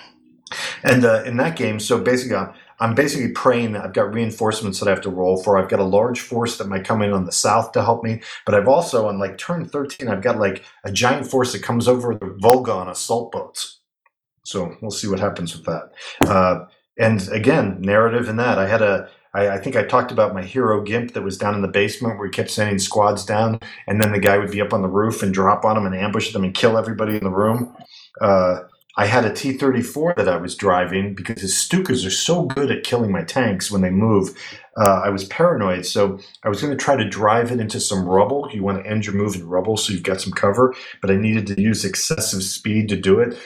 And uh, in that game, so basically, I'm, I'm basically praying that I've got reinforcements that I have to roll for. I've got a large force that might come in on the south to help me, but I've also on like turn 13, I've got like a giant force that comes over the Volga on assault boats. So we'll see what happens with that. Uh, and again, narrative in that I had a. I, I think I talked about my hero Gimp that was down in the basement where he kept sending squads down, and then the guy would be up on the roof and drop on them and ambush them and kill everybody in the room. Uh, I had a T 34 that I was driving because his Stukas are so good at killing my tanks when they move. Uh, I was paranoid, so I was going to try to drive it into some rubble. You want to end your move in rubble so you've got some cover, but I needed to use excessive speed to do it.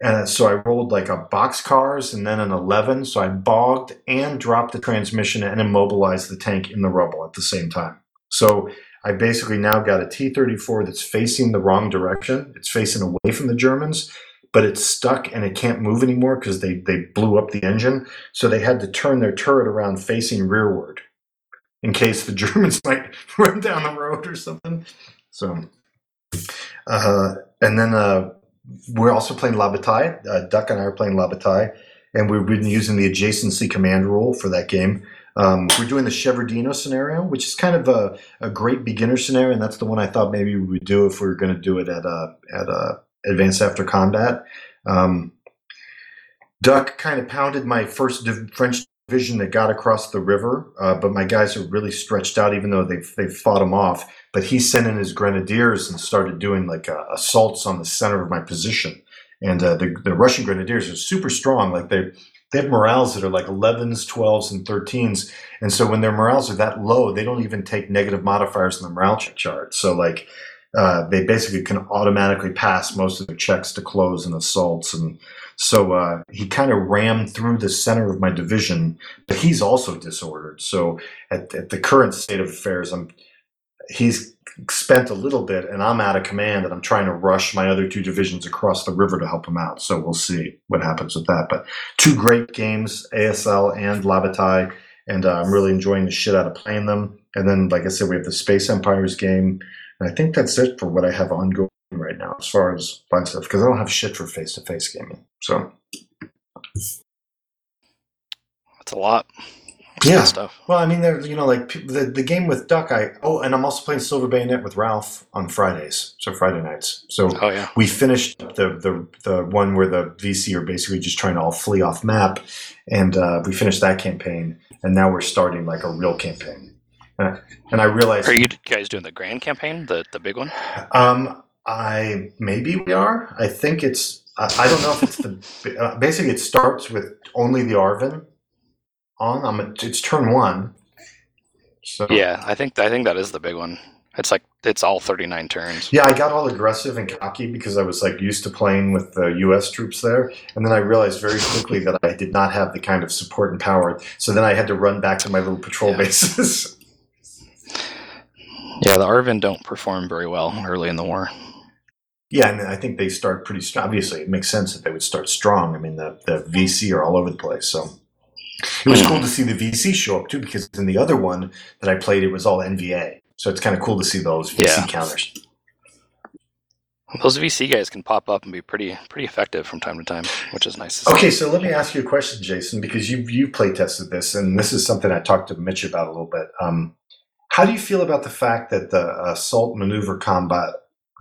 And so I rolled like a box cars and then an 11. So I bogged and dropped the transmission and immobilized the tank in the rubble at the same time. So I basically now got a T 34 that's facing the wrong direction. It's facing away from the Germans, but it's stuck and it can't move anymore because they, they blew up the engine. So they had to turn their turret around facing rearward in case the <laughs> Germans might run down the road or something. So, uh, and then uh, we're also playing La Bataille. Uh, Duck and I are playing La Bataille, and we've been using the adjacency command rule for that game. Um, we're doing the Shevardino scenario, which is kind of a, a great beginner scenario, and that's the one I thought maybe we would do if we were going to do it at uh, at uh, Advance After Combat. Um, Duck kind of pounded my first div- French division that got across the river, uh, but my guys are really stretched out, even though they've they've fought them off. But he sent in his grenadiers and started doing like uh, assaults on the center of my position. And uh, the the Russian grenadiers are super strong. Like they they have morales that are like 11s, 12s, and 13s. And so when their morales are that low, they don't even take negative modifiers in the morale check chart. So like uh, they basically can automatically pass most of their checks to close and assaults. And so uh, he kind of rammed through the center of my division, but he's also disordered. So at, at the current state of affairs, I'm he's spent a little bit and I'm out of command and I'm trying to rush my other two divisions across the river to help him out. So we'll see what happens with that. But two great games, ASL and La Bataille, and uh, I'm really enjoying the shit out of playing them. And then, like I said, we have the Space Empires game. And I think that's it for what I have ongoing right now as far as fun stuff because I don't have shit for face to face gaming. So That's a lot. Yeah. Good stuff. Well, I mean, there's you know, like the the game with Duck. I oh, and I'm also playing Silver Bayonet with Ralph on Fridays, so Friday nights. So Oh yeah. we finished the the the one where the VC are basically just trying to all flee off map, and uh, we finished that campaign, and now we're starting like a real campaign. Uh, and I realized, Are you guys doing the grand campaign, the the big one? um, I maybe we are. I think it's. I, I don't know if it's the. <laughs> Uh, basically, it starts with only the ARVN on. I'm. It's turn one. So Yeah, I think I think that is the big one. It's like it's all 39 turns. Yeah, I got all aggressive and cocky because I was like used to playing with the U.S. troops there, and then I realized very quickly that I did not have the kind of support and power. So then I had to run back to my little patrol Yeah. bases. <laughs> Yeah, the ARVN don't perform very well early in the war. yeah, and I think they start pretty strong. Obviously, it makes sense that they would start strong. I mean, the the VC are all over the place, so. It was cool to see the VC show up too, because in the other one that I played, it was all NVA. So it's kind of cool to see those VC Yeah. counters. Those VC guys can pop up and be pretty pretty effective from time to time, which is nice. Okay, so let me ask you a question, Jason, because you you play tested this, and this is something I talked to Mitch about a little bit. Um, how do you feel about the fact that the assault maneuver combat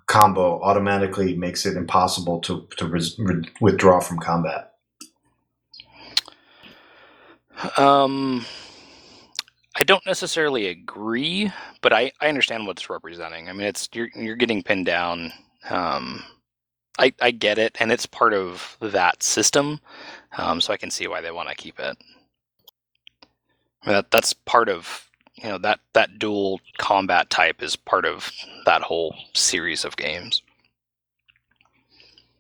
combo automatically makes it impossible to to res- re- withdraw from combat? Um, I don't necessarily agree, but I, I understand what it's representing. I mean, it's you're you're getting pinned down. Um, I I get it, and it's part of that system. Um, so I can see why they want to keep it. I mean, that that's part of you know that that dual combat type is part of that whole series of games.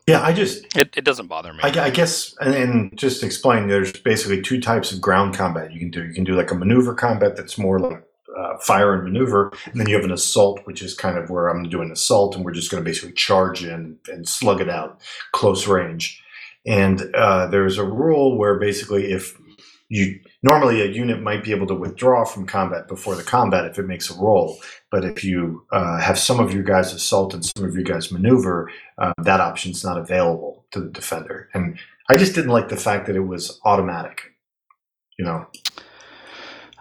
Yeah, I just It it doesn't bother me. I, I guess, and, and just to explain, there's basically two types of ground combat you can do. You can do like a maneuver combat that's more like uh, fire and maneuver, and then you have an assault, which is kind of where I'm doing assault, and we're just going to basically charge in and slug it out close range. And uh, there's a rule where basically if you normally a unit might be able to withdraw from combat before the combat if it makes a roll, but if you uh, have some of your guys assault and some of your guys maneuver, uh, that option's not available to the defender. And I just didn't like the fact that it was automatic. You know,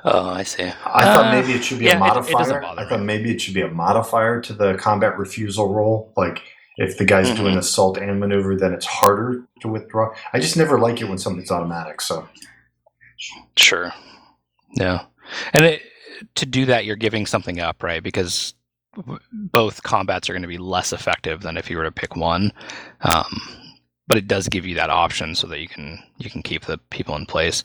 oh, I see. I thought Uh, maybe it should be yeah, a it- it modifier. I thought maybe it should be a modifier to the combat refusal roll. Like if the guy's Mhm. doing assault and maneuver, then it's harder to withdraw. I just never like it when something's automatic. So Sure. Yeah. And it, to do that, you're giving something up, right? Because both combats are going to be less effective than if you were to pick one. Um, but it does give you that option so that you can you can keep the people in place.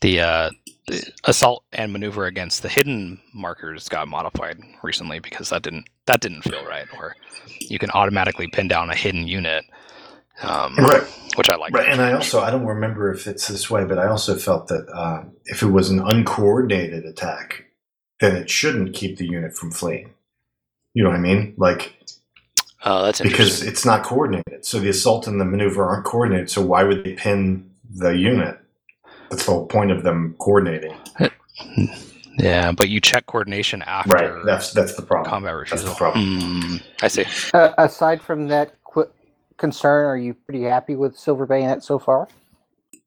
The, uh, the assault and maneuver against the hidden markers got modified recently because that didn't that didn't feel right. Or you can automatically pin down a hidden unit, um, right. which I like. Right, and I also I don't remember if it's this way, but I also felt that uh, if it was an uncoordinated attack, then it shouldn't keep the unit from fleeing. You know what I mean? Like Oh, that's because it's not coordinated. So the assault and the maneuver aren't coordinated. So why would they pin the unit? That's the whole point of them coordinating. <laughs> Yeah, but you check coordination after Right. That's that's the problem. combat That's refusal. the problem. Mm, I see. Uh, aside from that qu- concern, are you pretty happy with Silver Bayonet so far?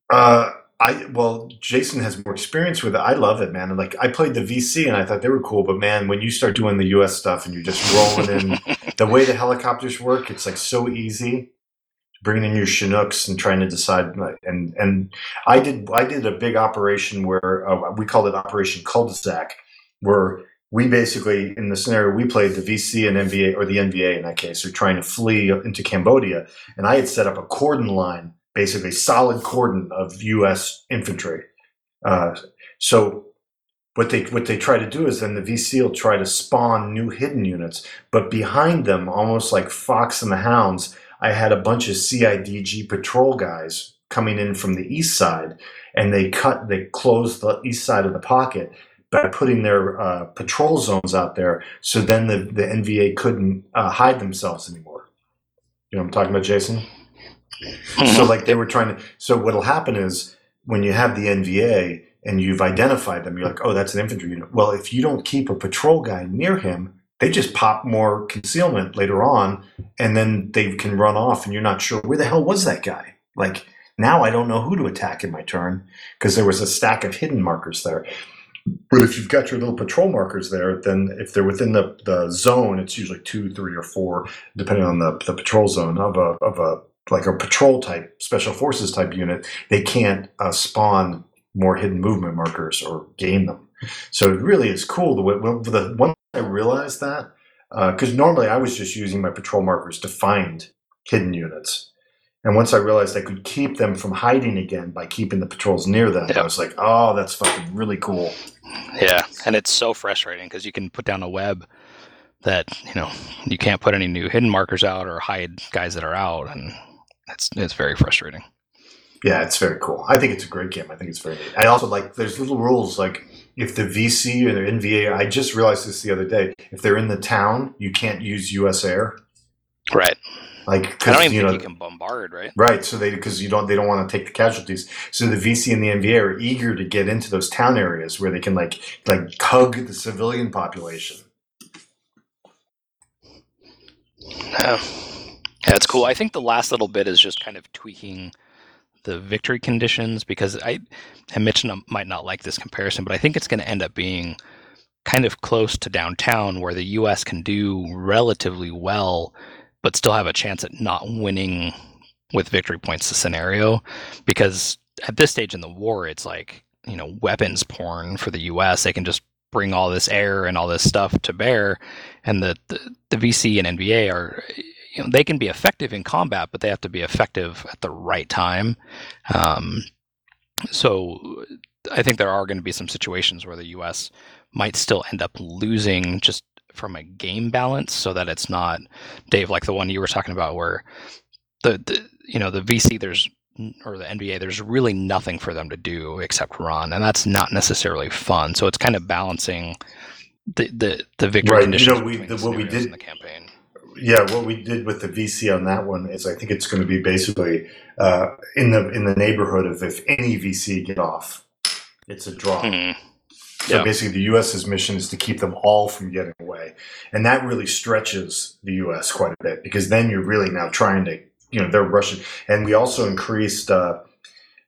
Uh, I well, Jason has more experience with it. I love it, man. And like I played the VC and I thought they were cool, but man, when you start doing the US stuff and you're just rolling in <laughs> the way the helicopters work, it's like so easy. Bringing in your Chinooks and trying to decide, and and I did I did a big operation where uh, we called it Operation Cul-de-sac, where we basically in the scenario we played the VC and NVA or the NVA in that case are trying to flee into Cambodia, and I had set up a cordon line, basically solid cordon of U.S. infantry. Uh, so what they what they try to do is then the VC will try to spawn new hidden units, but behind them, almost like Fox and the Hounds, I had a bunch of CIDG patrol guys coming in from the east side, and they cut they closed the east side of the pocket by putting their uh, patrol zones out there, so then the the NVA couldn't uh, hide themselves anymore. You know what I'm talking about, Jason? So like they were trying to. So what'll happen is when you have the NVA and you've identified them, you're like, oh, that's an infantry unit. Well, if you don't keep a patrol guy near him, they just pop more concealment later on, and then they can run off, and you're not sure where the hell was that guy. Like now, I don't know who to attack in my turn because there was a stack of hidden markers there. But if you've got your little patrol markers there, then if they're within the, the zone, it's usually two, three, or four, depending on the, the patrol zone of a of a like a patrol type, special forces type unit. They can't uh, spawn more hidden movement markers or gain them. So it really is cool. The way well, the one I realized that because normally I was just using my patrol markers to find hidden units. And once I realized I could keep them from hiding again by keeping the patrols near them, Yeah. I was like, "Oh, that's fucking really cool." Yeah, and it's so frustrating because you can put down a web that you know you can't put any new hidden markers out or hide guys that are out, and it's it's very frustrating. Yeah, it's very cool. I think it's a great game. I think it's very neat. I also like there's little rules like if the VC or the NVA. I just realized this the other day. If they're in the town, you can't use U.S. Air. Right. Like I don't because even you think know you can bombard, right? Right, so they because you don't they don't want to take the casualties. So the VC and the NVA are eager to get into those town areas where they can like like hug the civilian population. Yeah. yeah, it's cool. I think the last little bit is just kind of tweaking the victory conditions because I and Mitch might not like this comparison, but I think it's going to end up being kind of close to downtown where the U.S. can do relatively well, but still have a chance at not winning with victory points. The scenario because at this stage in the war, it's like you know weapons porn for the U.S. They can just bring all this air and all this stuff to bear, and the the, the VC and NVA are you know they can be effective in combat, but they have to be effective at the right time. Um, so I think there are going to be some situations where the U.S. might still end up losing just from a game balance, so that it's not Dave like the one you were talking about where the, the you know the VC there's or the NVA there's really nothing for them to do except run, and that's not necessarily fun. So it's kind of balancing the the, the victory Right, you conditions know, we- the- what we did- in the campaign. Yeah, what we did with the VC on that one is I think it's going to be basically uh, in the in the neighborhood of if any VC get off, it's a draw. Hmm. So Yeah. basically, the U.S.'s mission is to keep them all from getting away, and that really stretches the U.S. quite a bit because then you're really now trying to, you know, they're rushing, and we also increased uh,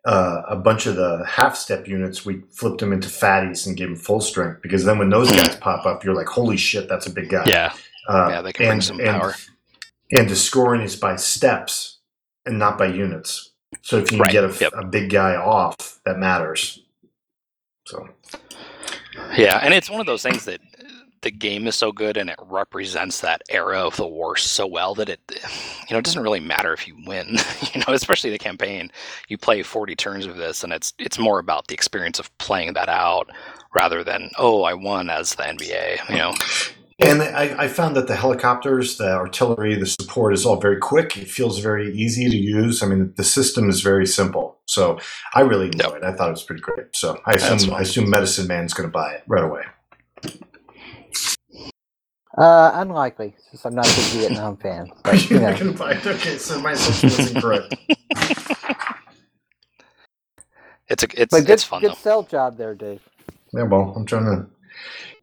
uh, a bunch of the half-step units. We flipped them into fatties and gave them full strength because then when those guys pop up, you're like, holy shit, that's a big guy. Yeah, Uh, yeah, they can bring some power. And the scoring is by steps and not by units. So if you Right, get a, yep. a big guy off, that matters. So Yeah, and it's one of those things that the game is so good and it represents that era of the war so well that it you know it doesn't really matter if you win <laughs> you know especially the campaign. You play 40 turns of this and it's it's more about the experience of playing that out rather than oh i won as the NVA you know And I, I found that the helicopters, the artillery, the support is all very quick. It feels very easy to use. I mean, the system is very simple. So I really enjoyed it. I thought it was pretty great. So I assume. I assume Medicine Man's going to buy it right away. Uh, unlikely, since I'm not a big Vietnam fan. <laughs> But, you You're know, not going to buy it? Okay, so my assumption was incorrect. it's a it's but good, it's fun good though sell job there, Dave. Yeah, well, I'm trying to.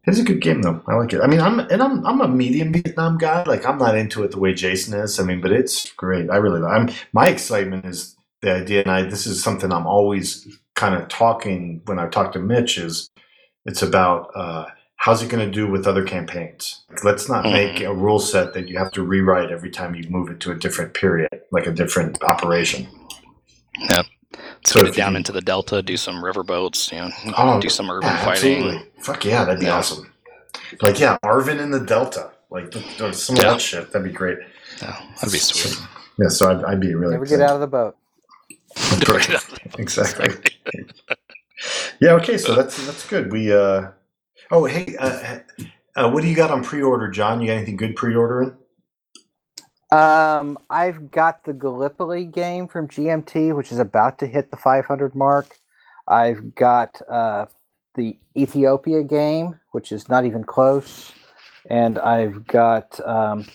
It's a good game though. I like it. I mean, I'm and I'm I'm a medium Vietnam guy. Like I'm not into it the way Jason is. I mean, but it's great. I really. Like. I'm my excitement is the idea, and I this is something I'm always kind of talking when I talk to Mitch. Is it's about uh, how's it going to do with other campaigns? Let's not Mhm. make a rule set that you have to rewrite every time you move it to a different period, like a different operation. let's so get if it down you- into the delta do some riverboats you know Oh, do some urban Yeah, fighting absolutely. Fuck yeah, that'd be Yeah. awesome. Like yeah, ARVN in the Delta, like th- th- some of that shit. That'd be great. yeah, that'd be sweet Yeah, so I'd, I'd be really Never get out of the boat. Right. exactly. yeah. Okay. So that's that's good. We. uh Oh hey, uh, uh, what do you got on pre-order, John? You got anything good pre-ordering? Um, I've got the Gallipoli game from GMT, which is about to hit the 500 mark. I've got uh, the Ethiopia game, which is not even close, and I've got um,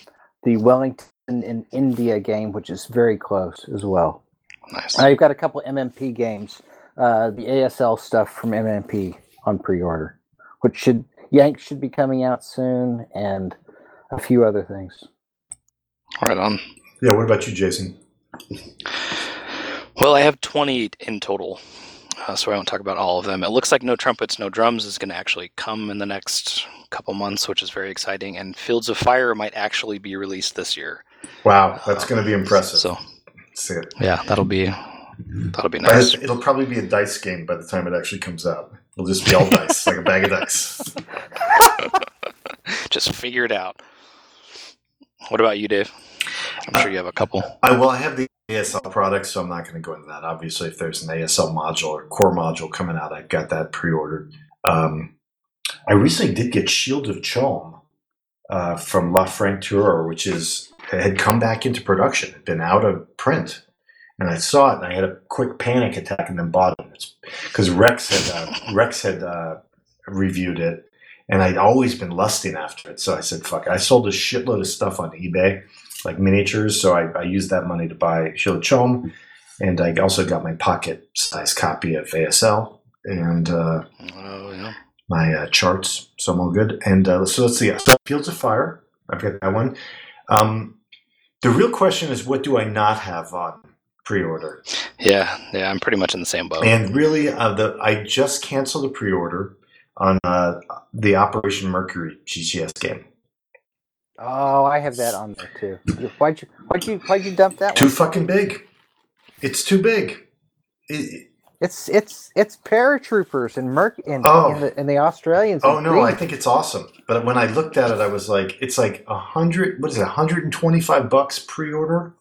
the Wellington in India game, which is very close as well. nice I've got a couple MMP games, uh, the ASL stuff from MMP on pre-order, which should Yank should be coming out soon, and a few other things. Right on Yeah. What about you, Jason? Well, I have 20 in total, uh, so I won't talk about all of them. It looks like No Trumpets, No Drums is going to actually come in the next couple months, which is very exciting. And Fields of Fire might actually be released this year. Wow, that's going to be impressive. So, See it. yeah, that'll be that'll be nice. it'll probably be a dice game by the time it actually comes out. It'll just be all dice, like a bag of dice. <laughs> Just figure it out. What about you, Dave? I'm sure you have a couple. I well, I have the ASL product, so I'm not going to go into that. Obviously, if there's an ASL module or core module coming out, I've got that pre-ordered. Um, I recently did get Shield of Cholm, uh, from La Franture, which is had come back into production, had been out of print, and I saw it and I had a quick panic attack and then bought it because Rex had uh, Rex had uh, reviewed it, and I'd always been lusting after it. So I said, "Fuck!" It. I sold a shitload of stuff on eBay, like miniatures. So I, I used that money to buy Shield Cholm, and I also got my pocket size copy of ASL and uh, Oh, yeah. my uh, charts. So I'm all good. And uh, so let's see. So Fields of Fire. I've got that one. Um, the real question is, what do I not have on pre-order? Yeah, yeah, I'm pretty much in the same boat. And really, uh, the I just canceled the pre-order on uh, the Operation Mercury GTS game. Oh, I have that on there too. Why'd you why'd you why'd you dump that Too one? fucking big. It's too big. It- It's it's it's paratroopers and Merc and, Oh. and, the, and the Australians. oh and no, I think it's awesome. But when I looked at it, I was like, it's like a hundred. What is it? 125 bucks pre-order,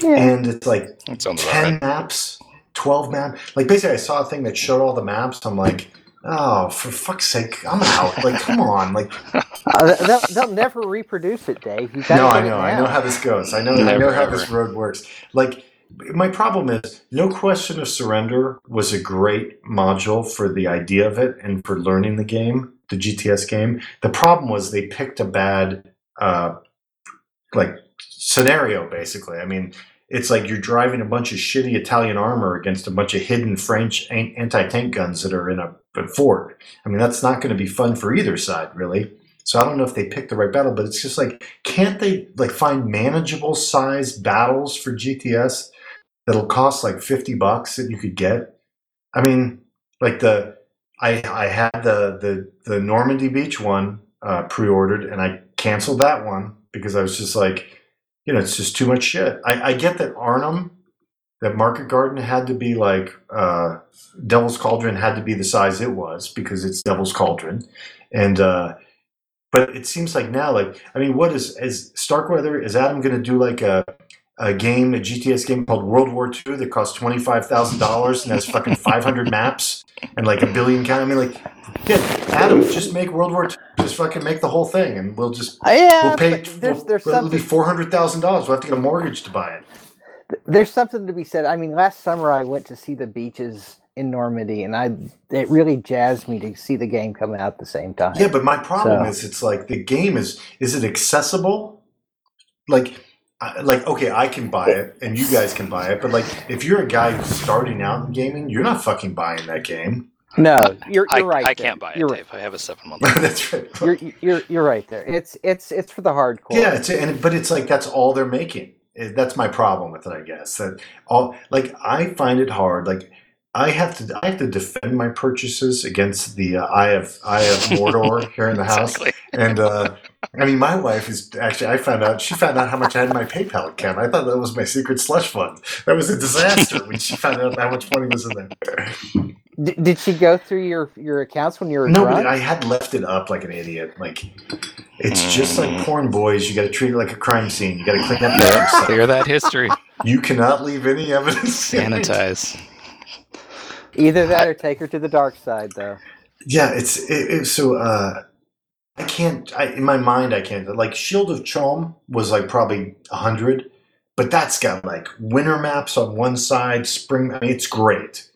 yeah. and it's like That sounds about 10 right. maps, 12 maps. Like basically, I saw a thing that showed all the maps. I'm like, oh, for fuck's sake, I'm out. Like, come on. Like, <laughs> Uh, they'll, they'll never reproduce it, Dave. You gotta no, I know. I know how this goes. I know. I know how ever. this road works. Like, my problem is, no question of surrender was a great module for the idea of it and for learning the game, the GTS game. The problem was they picked a bad, uh, like scenario. Basically, I mean, it's like you're driving a bunch of shitty Italian armor against a bunch of hidden French anti-tank guns that are in a, a fort. I mean, that's not going to be fun for either side, really. So I don't know if they picked the right battle, but it's just like, can't they like find manageable size battles for GTS that'll cost like fifty bucks that you could get? I mean, like the I I had the the the Normandy Beach one uh, pre-ordered, and I canceled that one because I was just like, you know, it's just too much shit. I, I get that Arnhem, that Market Garden had to be like uh, Devil's Cauldron had to be the size it was because it's Devil's Cauldron, and uh, but it seems like now, like I mean, what is is Starkweather? Is Adam going to do like a a game, a GTS game called World War II that costs twenty five thousand dollars and has fucking five hundred maps and like a billion kind? I mean, like, yeah, Adam, just make World War II. Just fucking make the whole thing, and we'll just Uh, yeah, we'll pay. there's there's it'll be four hundred thousand dollars. We'll have to get a mortgage to buy it. there's something to be said. I mean, last summer I went to see the beaches in Normandy, and I it really jazzed me to see the game coming out at the same time. Yeah, but my problem So- is, it's like the game is is it accessible? Like, I- like okay, I can buy it, and you guys can buy it, but like, if you're a guy who's starting out in gaming, you're not fucking buying that game. No, you're, you're right. I there. can't buy it, You're right. Dave. I have a seven month. <laughs> That's right. You're, you're you're right there. It's it's it's for the hardcore. Yeah, it's and but it's like that's all they're making. That's my problem with it, I guess. That all like I find it hard. Like I have to I have to defend my purchases against the uh, Eye of Eye of Mordor <laughs> here in the house. Exactly. And uh, I mean, my wife is actually. I found out she found out how much I had in my PayPal account. I thought that was my secret slush fund. That was a disaster when she found out how much money was in there. D- did she go through your your accounts when you were No, drunk? but I had left it up like an idiot. Like it's just like porn boys. You got to treat it like a crime scene. You got to clean up after yourself. Clear that history. You cannot leave any evidence. Sanitize. Either that or take her to the dark side, though. Yeah, it's it, it, so. Uh, I can't. I, in my mind, I can't. Like Shield of Cholm was like probably hundred, but that's got like winter maps on one side, spring. I mean, it's great.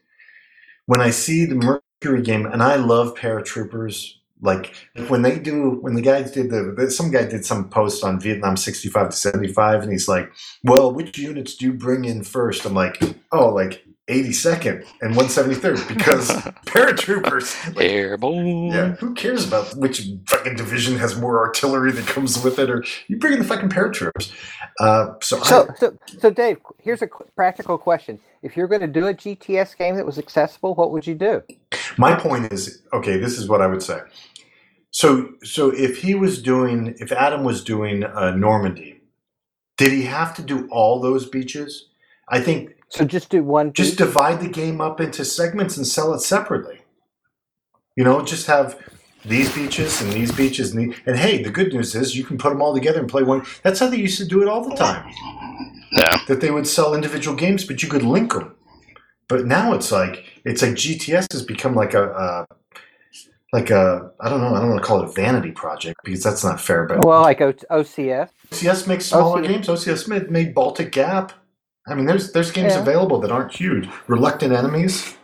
When I see the Mercury game, and I love paratroopers. Like when they do, when the guys did the, some guy did some post on Vietnam sixty five to seventy five, and he's like, "Well, which units do you bring in first? I'm like, "Oh, like 82nd and 173rd because <laughs> paratroopers." Like, Airborne. yeah, who cares about which fucking division has more artillery that comes with it, or you bring in the fucking paratroopers. Uh, so, So, I, so, so, Dave, here's a practical question: If you're going to do a GTS game that was accessible, what would you do? my point is, okay, this is what I would say. So, so if he was doing, if Adam was doing uh, Normandy, did he have to do all those beaches? I think So, just do one. just beach? divide the game up into segments and sell it separately. You know, just have these beaches and these beaches and, the, and hey, the good news is you can put them all together and play one. That's how they used to do it all the time. Yeah. That they would sell individual games, but you could link them. But now it's like it's like GTS has become like a, a like a I don't know I don't want to call it a vanity project because that's not fair. But Well, like o- OCS. OCS makes smaller OCS. games. OCS made, made Baltic Gap. I mean, there's there's games Yeah. available that aren't huge. Reluctant Enemies.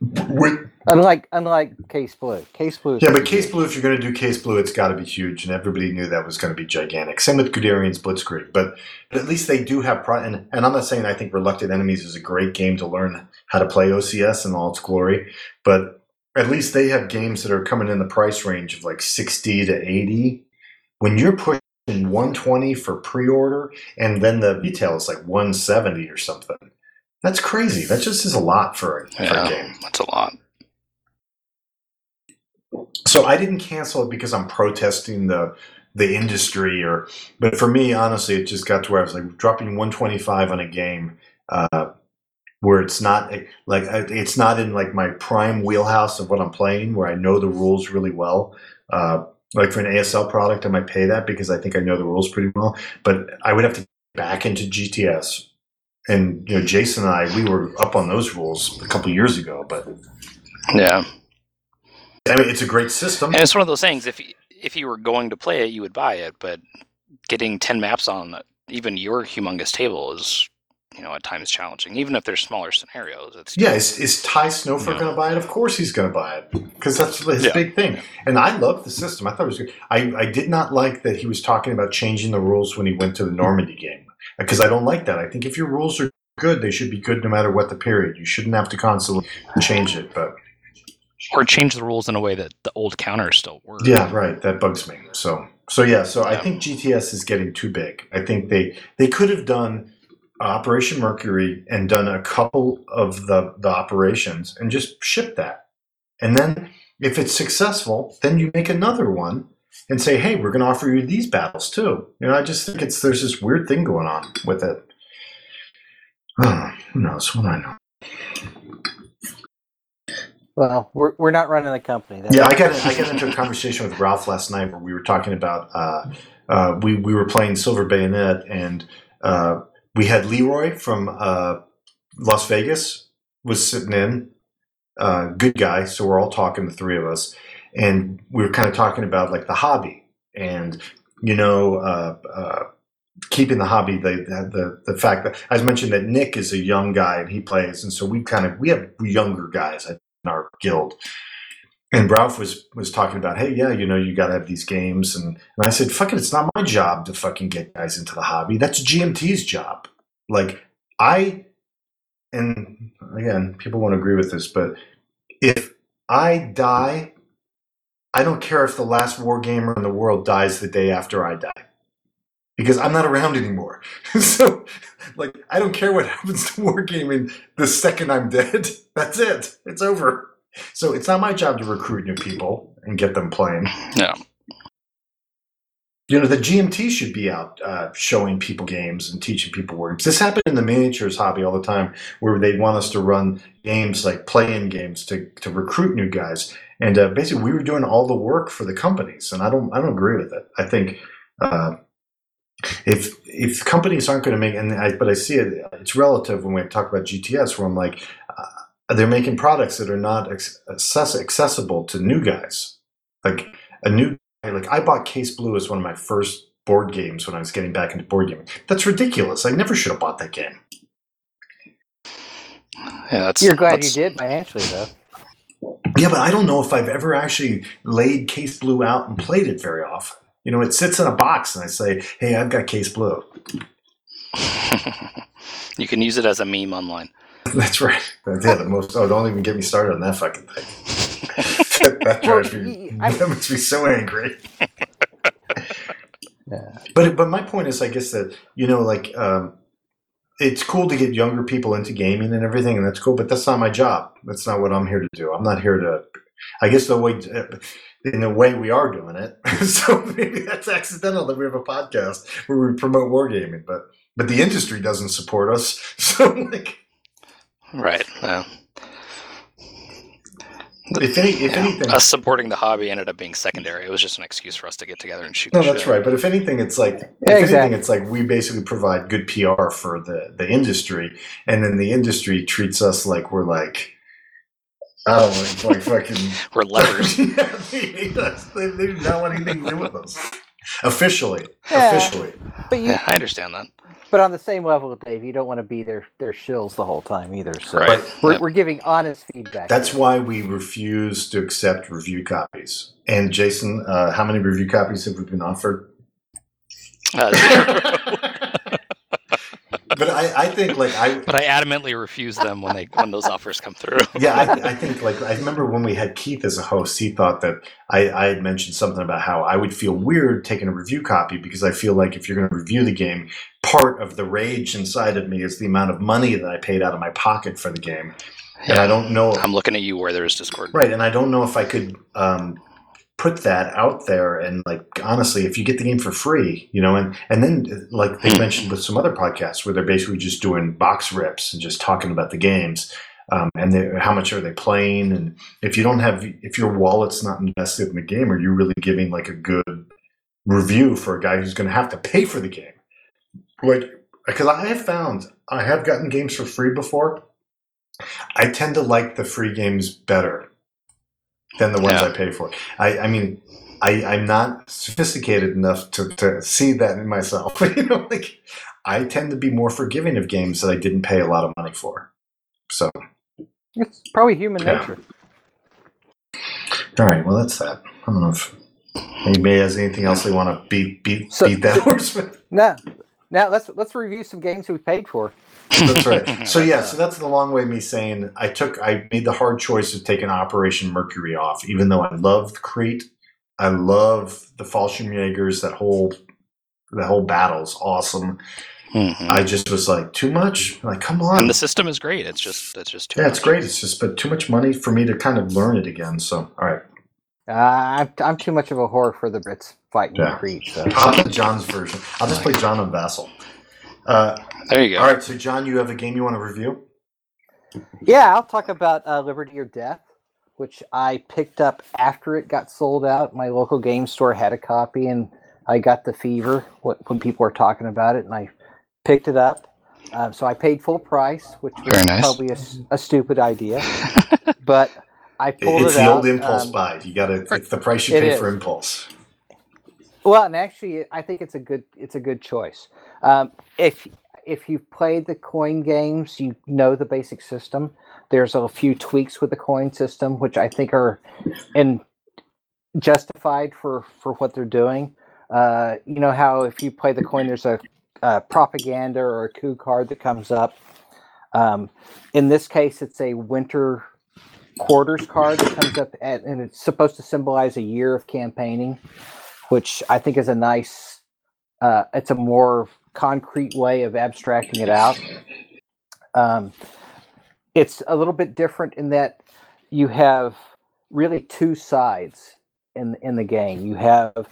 With, Unlike unlike Case Blue. Case Blue. yeah, but. Case Blue, if you're going to do Case Blue, it's got to be huge, and everybody knew that was going to be gigantic. Same with Guderian's Blitzkrieg, but, but at least they do have. Pro- and, and I'm not saying I think Reluctant Enemies is a great game to learn how to play OCS in all its glory, but at least they have games that are coming in the price range of like 60 to 80. When you're pushing 120 for pre-order, and then the retail is like 170 or something. That's crazy. That just is a lot for a, for a game. that's a lot. So I didn't cancel it because I'm protesting the the industry, or but for me, honestly, it just got to where I was like dropping 125 on a game uh, where it's not like it's not in like my prime wheelhouse of what I'm playing, where I know the rules really well. Uh, like for an ASL product, I might pay that because I think I know the rules pretty well. But I would have to get back into GTS, and you know, Jason and I, we were up on those rules a couple years ago. But Yeah, I mean, it's a great system. and it's one of those things. If if you were going to play it, you would buy it, but getting ten maps on even your humongous table is, you know, at times challenging. Even if they're smaller scenarios, it's Yeah, is, is Ty Snowford Yeah. going to buy it? Of course he's going to buy it because that's his Yeah. big thing. And I love the system. I thought it was good. I, I did not like that he was talking about changing the rules when he went to the Normandy game because I don't like that. I think if your rules are good, they should be good no matter what the period. You shouldn't have to constantly change it. But or change the rules in a way that the old counters still work. yeah, right. That bugs me. So so yeah. So I think GTS is getting too big. I think they they could have done Operation Mercury and done a couple of the the operations and just ship that. And then if it's successful, then you make another one and say, "Hey, we're going to offer you these battles too." You know, I just think it's there's this weird thing going on with it. Oh, <sighs> who knows? What do I know? Well, we're, we're not running the company. That's- Yeah, I got I got into a conversation with Ralph last night where we were talking about uh, uh, we we were playing Silver Bayonet and uh, we had Leroy from uh, Las Vegas was sitting in, uh, good guy. So we're all talking, the three of us, and we were kind of talking about like the hobby and you know. Uh, uh, Keeping the hobby, the, the the fact that I mentioned that Nick is a young guy and he plays, and so we kind of we have younger guys in our guild, and Ralph was was talking about, hey, yeah, you know, you got to have these games, and, and I said, fuck it, it's not my job to fucking get guys into the hobby. That's GMT's job. Like I, and again, people won't agree with this, but if I die, I don't care if the last war gamer in the world dies the day after I die. Because I'm not around anymore. <laughs> so, like, I don't care what happens to wargaming the second I'm dead. <laughs> That's it. It's over. So it's not my job to recruit new people and get them playing. Yeah. You know, the GMT should be out uh, showing people games and teaching people words. This happened in the miniatures hobby all the time, where they want us to run games like play-in games to, to recruit new guys. And uh, basically, we were doing all the work for the companies, and I don't I don't agree with it. I think uh, if if companies aren't going to make, and I, but I see it, it's relative when we talk about GTS, where I'm like, they're making products that are not access- accessible to new guys. Like a new guy, like I bought Case Blue as one of my first board games when I was getting back into board gaming. That's ridiculous. I never should have bought that game. Yeah, that's You're glad you did financially, though. Yeah, but I don't know if I've ever actually laid Case Blue out and played it very often. You know, it sits in a box, and I say, "Hey, I've got Case Blue." <laughs> you can use it as a meme online. <laughs> That's right. Yeah, the most. Oh, don't even get me started on that fucking thing. that, <laughs> that drives me. Well, I- <laughs> That makes me so angry. Yeah. But but my point is, I guess that you know, like, um, it's cool to get younger people into gaming and everything, and that's cool. But that's not my job. That's not what I'm here to do. I'm not here to. I guess the way, in a way, we are doing it. so maybe that's accidental that we have a podcast where we promote wargaming, but but the industry doesn't support us. So like, Right. Yeah. if any, if Yeah. anything, Us supporting the hobby ended up being secondary. It was just an excuse for us to get together and shoot. No, the that's shit. right. But if anything, it's like if Yeah, anything, it's like we basically provide good PR for the the industry, and then the industry treats us like we're like Oh, like, like fucking. <laughs> We're levers. <laughs> yeah, they, they, they do not want anything to do with us. <laughs> Officially. Yeah. Officially. But you, yeah, I understand that. But on the same level, Dave, you don't want to be their their shills the whole time either. So Right. we're, Yep. we're giving honest feedback. That's why we refuse to accept review copies. And Jason, uh, how many review copies have we been offered? Uh, <laughs> <laughs> But I, I think like I but I adamantly refuse them when they when those offers come through. <laughs> yeah I, I think like I remember when we had Keith as a host, he thought that I, I had mentioned something about how I would feel weird taking a review copy because I feel like if you're going to review the game, part of the rage inside of me is the amount of money that I paid out of my pocket for the game, and I don't know I'm looking at you where there's Discord. Right, and I don't know if I could um, put that out there. And like honestly, if you get the game for free, you know, and and then like they Hmm. mentioned with some other podcasts where they're basically just doing box rips and just talking about the games. Um, and they, how much are they playing? And if you don't have, if your wallet's not invested in the game, are you really giving like a good review for a guy who's going to have to pay for the game? Like, because I have found I have gotten games for free before. I tend to like the free games better than the ones Yeah. I pay for. I, I mean, I, I'm not sophisticated enough to, to see that in myself. <laughs> you know, like I tend to be more forgiving of games that I didn't pay a lot of money for. So, It's probably human Yeah. nature. all right, well, that's that. I don't know if anybody has anything else they want to beat beat So- beat that horse with. Now, now let's let's review some games we paid for. That's right. <laughs> So yeah, so that's the long way of me saying I took I made the hard choice of taking Operation Mercury off, even though I loved Crete. I love the Fallschirmjägers, that whole that whole battle's awesome. Mhm. I just was like, too much? Like, come on. And the system is great. It's just it's just too yeah, it's much. great. It's just but too much money for me to kind of learn it again. So all right. Uh, I'm I'm too much of a whore for the Brits fighting Yeah. Crete. So I'll play John's version. I'll just play John and Vassal. Uh, There you go. all right, so John, you have a game you want to review? yeah, I'll talk about uh, Liberty or Death, which I picked up after it got sold out. My local game store had a copy, and I got the fever when people were talking about it, and I picked it up. Um, so I paid full price, which was Very nice. probably a, s- a stupid idea, <laughs> but I pulled It's it the out. old impulse um, buy. You got to. It's the price you pay is. for impulse. Well, and actually, I think it's a good it's a good choice. Um, if if you've played the coin games, you know the basic system. There's a few tweaks with the coin system, which I think are and justified for for what they're doing. Uh, you know how if you play the coin, there's a, uh propaganda or a coup card that comes up. Um, in this case, it's a winter quarters card that comes up, at, and it's supposed to symbolize a year of campaigning which I think is a nice, uh, it's a more concrete way of abstracting it out. Um, it's a little bit different in that you have really two sides in in the game. You have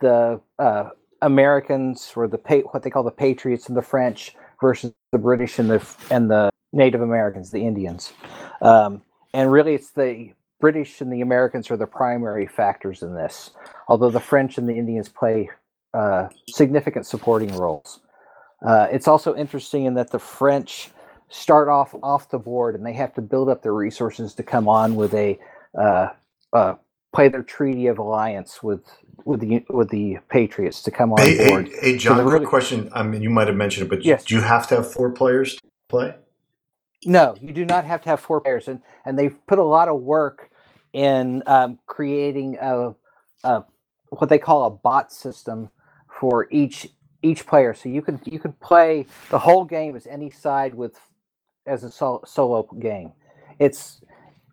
the uh, Americans or the what they call the Patriots and the French versus the British and the and the Native Americans, the Indians, um, and really it's the British and the Americans are the primary factors in this although the French and the Indians play uh, significant supporting roles. Uh, it's also interesting in that the French start off off the board and they have to build up their resources to come on with a uh, uh, play their treaty of alliance with with the with the Patriots to come on Hey, board. hey, hey, John, quick really- question. I mean, you might have mentioned it, but Yes. do you have to have four players to play? No, you do not have to have four players, and and they've put a lot of work in um, creating a, a what they call a bot system for each each player. So you can you can play the whole game as any side with as a sol- solo game. It's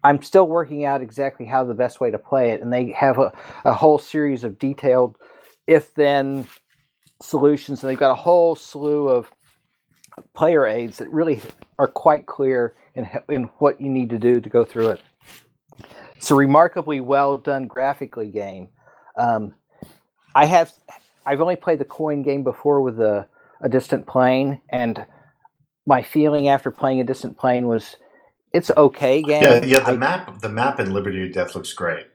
I'm still working out exactly how the best way to play it, and they have a, a whole series of detailed if then solutions, and they've got a whole slew of player aids that really are quite clear in, in what you need to do to go through it. It's a remarkably well done graphically game. Um, I have I've only played the coin game before with a, a Distant Plain, and my feeling after playing a Distant Plain was it's okay game. Yeah, yeah. The I- map, the map in Liberty or Death looks great.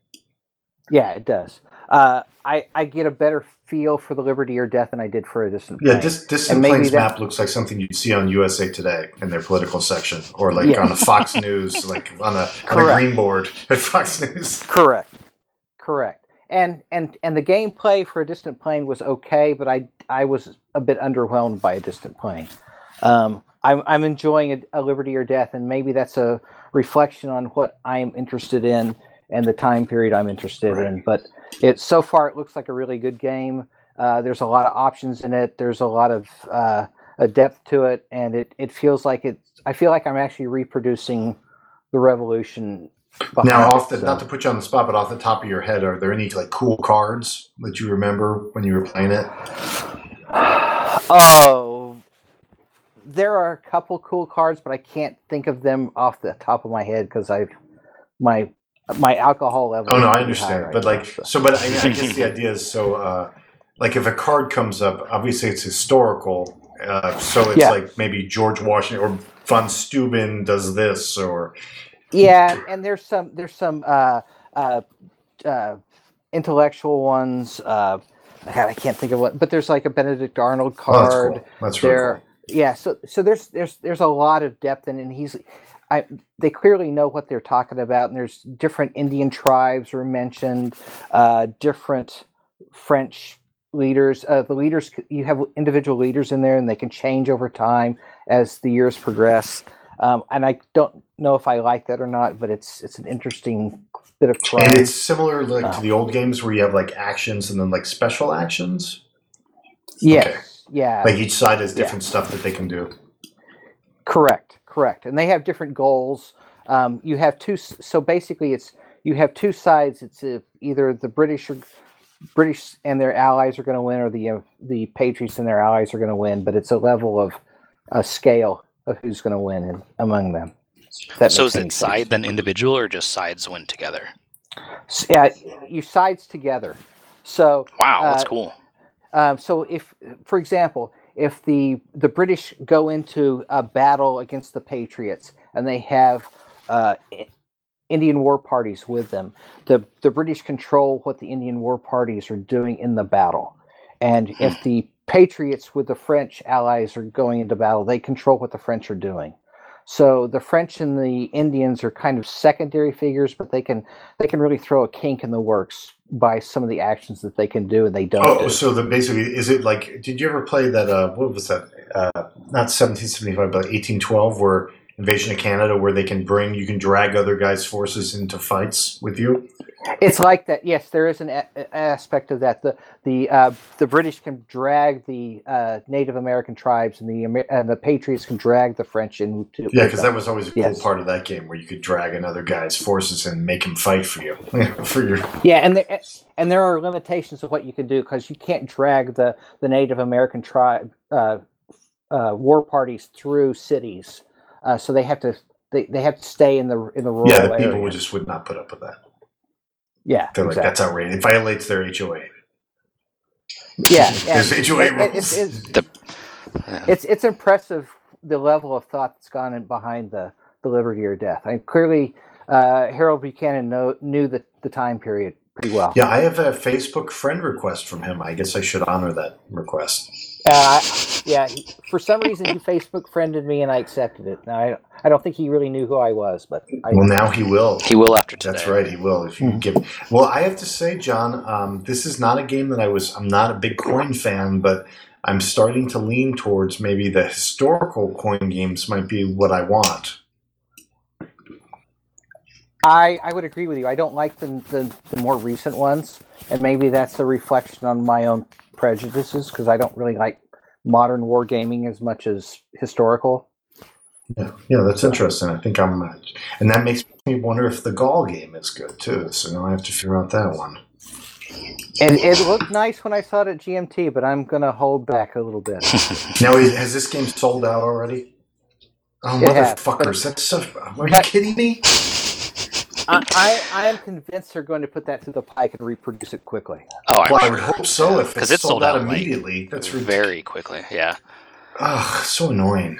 yeah, it does. Uh, I, I get a better feel for the Liberty or Death than I did for a distant. Yeah, Plain. dis- Distant that- map looks like something you'd see on USA Today in their political section, or like Yeah. on a Fox News, like on a on a green board at Fox News. Correct. Correct. And and and the gameplay for a Distant Plain was okay, but I I was a bit underwhelmed by a Distant Plain. Um, I'm I'm enjoying a, a Liberty or Death, and maybe that's a reflection on what I am interested in and the time period I'm interested Right. in. But it so far it looks like a really good game. Uh, there's a lot of options in it. There's a lot of uh, a depth to it, and it it feels like it. I feel like I'm actually reproducing the revolution. Now, behind it, off the so- not to put you on the spot, but off the top of your head, are there any like cool cards that you remember when you were playing it? Oh, there are a couple cool cards, but I can't think of them off the top of my head because I've my my alcohol level. Oh no, I pretty high understand, right but now, like so- so, but I, I guess the idea is so. Uh, like if a card comes up, obviously it's historical, uh, so it's Yeah. like maybe George Washington or von Steuben does this, or yeah, and there's some there's some uh, uh, uh, intellectual ones. Uh, God, I can't think of what, but there's like a Benedict Arnold oh, that's card. cool. That's really there yeah so so there's there's there's a lot of depth in it and he's i they clearly know what they're talking about and there's different indian tribes were mentioned uh different french leaders uh the leaders you have individual leaders in there and they can change over time as the years progress um and i don't know if i like that or not but it's it's an interesting bit of cool. And it's similar like Oh. to the old games where you have like actions and then like special actions. yes yeah Like each side has different stuff that they can do. Correct, correct, and they have different goals. Um, you have two, so basically, it's you have two sides. It's uh either the British or British and their allies are going to win, or the uh, the Patriots and their allies are going to win. But it's a level of a scale of who's going to win in, among them. So is it sense. side then individual or just sides win together? Yeah, you sides together. So Wow, that's Uh, cool. Um, so if, for example, if the the British go into a battle against the Patriots and they have uh, Indian war parties with them, the the British control what the Indian war parties are doing in the battle, and if the Patriots with the French allies are going into battle, they control what the French are doing. So the French and the Indians are kind of secondary figures, but they can they can really throw a kink in the works by some of the actions that they can do and they don't. Oh, do. so the basically is it like? Did you ever play that? Uh, what was that? Uh, not seventeen seventy five, but eighteen twelve, where Invasion of Canada, where they can bring you can drag other guys' forces into fights with you. It's like that. Yes, there is an a- aspect of that. The the uh, the British can drag the uh, Native American tribes, and the Amer- and the Patriots can drag the French into. Yeah, because that was always a cool Yes. part of that game where you could drag another guy's forces and make him fight for you <laughs> for your. Yeah, and there and there are limitations of what you can do because you can't drag the the Native American tribe uh, uh, war parties through cities, uh, so they have to they, they have to stay in the in the rural Yeah, the people area. would just would not put up with that. yeah, They're like, that's outrageous. It violates their HOA. yeah, yeah. <laughs> There's HOA It- it- rules. it's- it's- The, yeah. it's it's impressive the level of thought that's gone in behind the the liberty or death. I clearly uh, Harold Buchanan know, knew the, the time period pretty well. Yeah, I have a Facebook friend request from him. I guess I should honor that request. Uh, yeah. He, for some reason, he Facebook friended me, and I accepted it. Now, I I don't think he really knew who I was, but I, Well, now he will. he will after today. That's right, he will. If you Mhm. give, well, I have to say, John, um, this is not a game that I was. I'm not a big coin fan, but I'm starting to lean towards maybe the historical coin games might be what I want. I I would agree with you. I don't like the, the the more recent ones, and maybe that's a reflection on my own prejudices because I don't really like modern wargaming as much as historical. Yeah, yeah, that's interesting. I think I'm, uh, and that makes me wonder if the Gaul game is good too. So now I have to figure out that one. And it looked nice when I saw it at GMT, but I'm gonna hold back a little bit. <laughs> Now, has this game sold out already? Oh, It has, motherfuckers! That's so. Are you kidding me? I, <laughs> I I am convinced they're going to put that through the pike and reproduce it quickly. Oh, I'm Well, I sure. would hope so. If because it's it sold out, out like, immediately, that's ridiculous. very quickly. Yeah. Ugh, so annoying.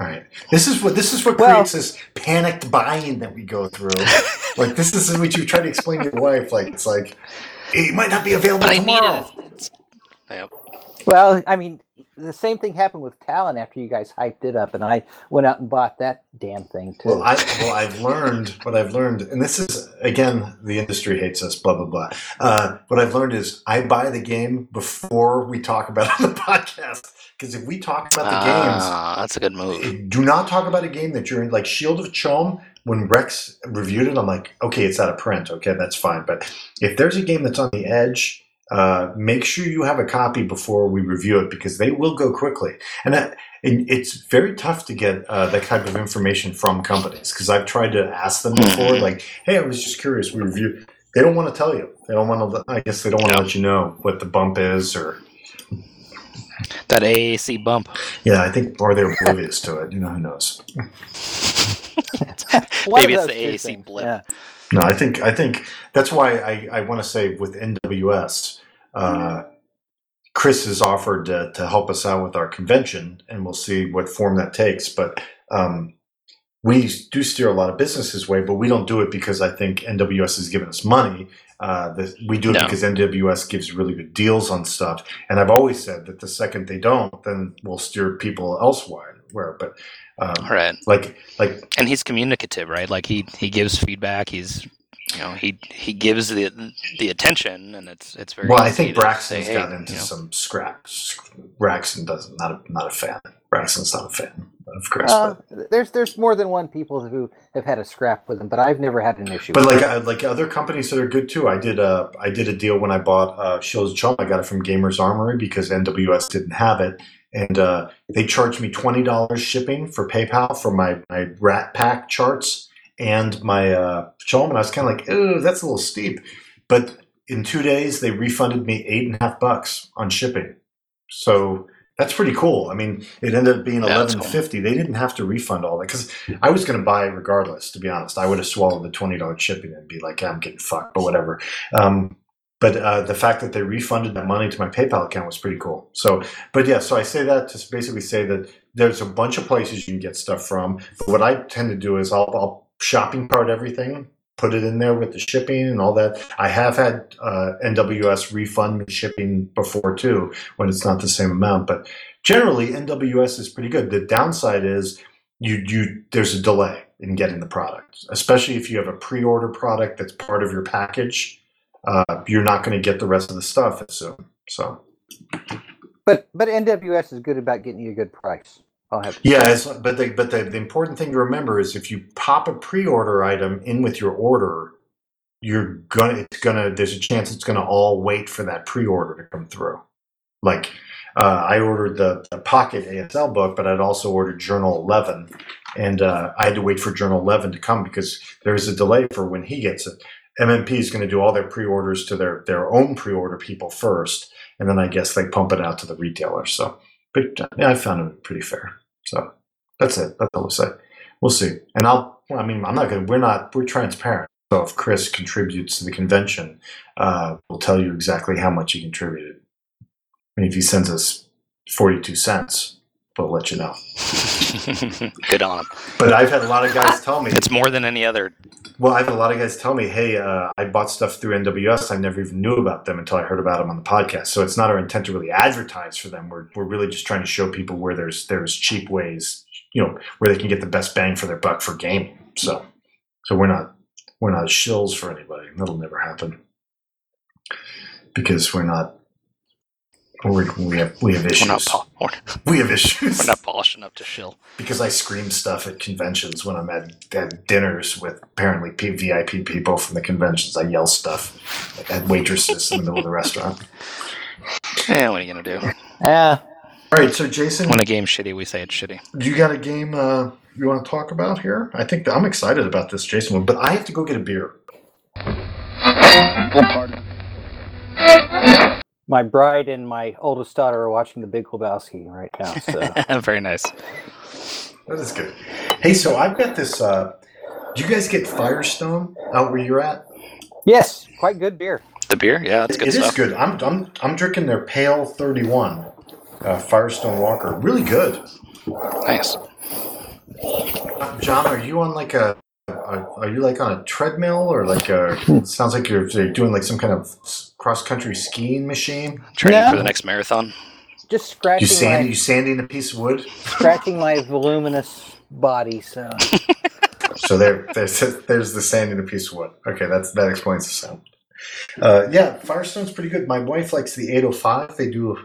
All right, this is what this is what Well- creates this panicked buying that we go through. <laughs> like this is what you try to explain to your wife. Like it's like it might not be available But I need tomorrow. it. Yep. Well, I mean, the same thing happened with Talon after you guys hyped it up, and I went out and bought that damn thing too. Well, I well, I've learned what I've learned, and this is again, the industry hates us. Blah blah blah. Uh, what I've learned is I buy the game before we talk about it <laughs> on the podcast. Because if we talk about the games, Ah, that's a good move. do not talk about a game that you're in. Like Shield of Cholm, when Rex reviewed it, I'm like, okay, it's out of print. Okay, that's fine. But if there's a game that's on the edge, uh, make sure you have a copy before we review it because they will go quickly. And, that, and it's very tough to get uh, that type of information from companies because I've tried to ask them before, Mhm. like, hey, I was just curious. We review. They don't want to tell you. They don't want to. I guess they don't want to Yeah. let you know what the bump is, or That AAC bump. yeah, I think, or they're oblivious to it. You know, who knows? <laughs> Maybe it's the AAC things, blip. Yeah. No, I think I think that's why I, I want to say with NWS, uh, Chris has offered to, to help us out with our convention, and we'll see what form that takes. But um, we do steer a lot of business his way, but we don't do it because I think NWS has given us money. Uh, the, we do it No. because NWS gives really good deals on stuff, and I've always said that the second they don't, then we'll steer people elsewhere. Where, but um, All right. like like and he's communicative, right? Like he he gives feedback. He's you know he he gives the the attention, and it's it's very. Well, I think to Braxton's say, got hey, into you know, some scraps. Braxton doesn't not a, not a fan. Braxton's not a fan of Chris, Uh, but, there's there's more than one people who have had a scrap with him, but I've never had an issue. but with like it. uh, like other companies that are good too. I did a I did a deal when I bought uh, Shields of Cholm. I got it from Gamers Armory because NWS didn't have it, and uh, they charged me twenty dollars shipping for PayPal for my my Rat Pack charts and my uh, and I was kind of like, ooh, that's a little steep, but in two days they refunded me eight and a half bucks on shipping. So that's pretty cool. I mean, it ended up being eleven fifty. They didn't have to refund all that because I was going to buy regardless. To be honest, I would have swallowed the twenty dollars shipping and be like, yeah, I'm getting fucked, but whatever. Um, but uh, the fact that they refunded that money to my PayPal account was pretty cool. So, but yeah, so I say that to basically say that there's a bunch of places you can get stuff from. But what I tend to do is I'll, I'll shopping cart everything, put it in there with the shipping and all that. I have had uh, NWS refund me shipping before too when it's not the same amount, but generally NWS is pretty good. The downside is you you there's a delay in getting the product, especially if you have a pre-order product that's part of your package. Uh, you're not going to get the rest of the stuff as soon. So but but NWS is good about getting you a good price. I'll have to yeah, it's, but the, but the, the important thing to remember is if you pop a pre-order item in with your order, you're gonna it's gonna there's a chance it's gonna all wait for that pre-order to come through. Like uh, I ordered the, the Pocket ASL book, but I'd also ordered Journal 11, and uh, I had to wait for Journal 11 to come because there's a delay for when he gets it. MMP is going to do all their pre-orders to their their own pre-order people first, and then I guess they pump it out to the retailers. So, but yeah, I found it pretty fair. So that's it. That's all I'll say. We'll see. And I'll. I mean, I'm not going. to We're not. We're transparent. So if Chris contributes to the convention, uh, we'll tell you exactly how much he contributed. I mean, if he sends us 42 cents, we'll let you know. <laughs> good on him. But I've had a lot of guys tell me, It's more than any other. well, I've had a lot of guys tell me, hey, uh, I bought stuff through NWS. I never even knew about them until I heard about them on the podcast. So it's not our intent to really advertise for them. We're, we're really just trying to show people where there's there's cheap ways, you know, where they can get the best bang for their buck for gaming. So so we're not we're not shills for anybody. That'll never happen because we're not. We're, we have we have We're issues. not, pol- we're, <laughs> we have issues <laughs> we're not polished enough to shill. because I scream stuff at conventions when I'm at, at dinners with apparently P- VIP people from the conventions. I yell stuff at waitresses in the middle of the restaurant. Yeah, what are you gonna do? Yeah. All right, so Jason, When a game's shitty, we say it's shitty. you got a game uh, you want to talk about here? I think I'm excited about this Jason one, but I have to go get a beer. My bride and my oldest daughter are watching The Big Lebowski right now. So <laughs> Very nice. That is good. Hey, so I've got this. Uh, do you guys get Firestone out where you're at? yes, quite good beer. The beer, yeah, that's good It is stuff. good. I'm, I'm, I'm drinking their Pale 31 uh, Firestone Walker. Really good. Nice. Uh, John, are you on like a, a are, are you like on a treadmill or like a? it sounds like you're, you're doing like some kind of cross country skiing machine. Training for the next marathon. Just You scratching sand my you sanding a piece of wood. scratching my voluminous body. So <laughs> So there, there's there's the sand in a piece of wood. Okay, that's that explains the sound. Uh, yeah, Firestone's pretty good. My wife likes the 805. They do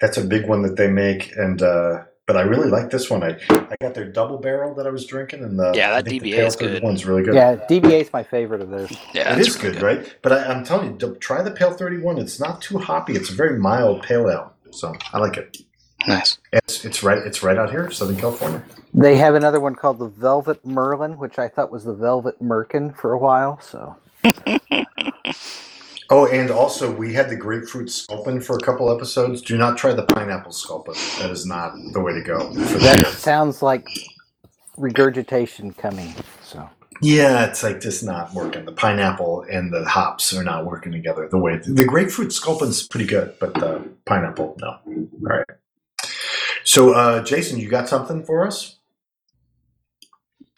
that's a big one that they make, and uh, but I really like this one. I I got their double barrel that I was drinking, and the Yeah, that think the DBA is good. 31's really good. yeah, DBA is my favorite of those. Yeah, it's really good, right? But I, I'm telling you, try the Pale 31. It's not too hoppy. It's a very mild pale ale, so I like it. Nice. It's it's right it's right out here, Southern California. They have another one called the Velvet Merlin, which I thought was the Velvet Merkin for a while. So <laughs> Oh, and also we had the grapefruit sculpin for a couple episodes. Do not try the pineapple sculpin. That is not the way to go. For that the, sounds like regurgitation coming. So yeah, it's like just not working. The pineapple and the hops are not working together the way the grapefruit sculpin's pretty good, but the pineapple no. All right. So, uh, Jason, you got something for us?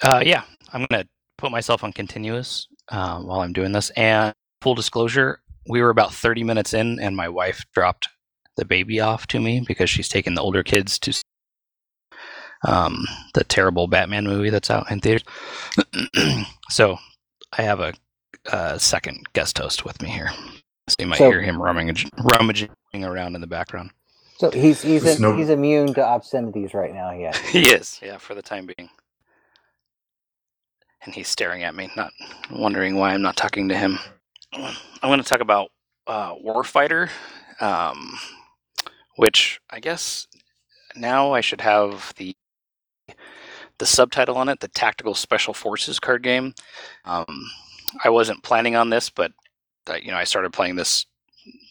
Uh, yeah, I'm gonna put myself on continuous uh, while I'm doing this. And full disclosure, we were about 30 minutes in, and my wife dropped the baby off to me because she's taking the older kids to um, the terrible Batman movie that's out in theaters. <clears throat> so I have a, a second guest host with me here. So you might So- hear him rummaging, rummaging around in the background. so he's he's There's no- he's immune to obscenities right now. Yeah. <laughs> He is, yeah, for the time being. And he's staring at me, not wondering why I'm not talking to him. I'm going to talk about uh, Warfighter, um, which I guess now I should have the the subtitle on it, the Tactical Special Forces card game. Um, I wasn't planning on this, but uh, you know I started playing this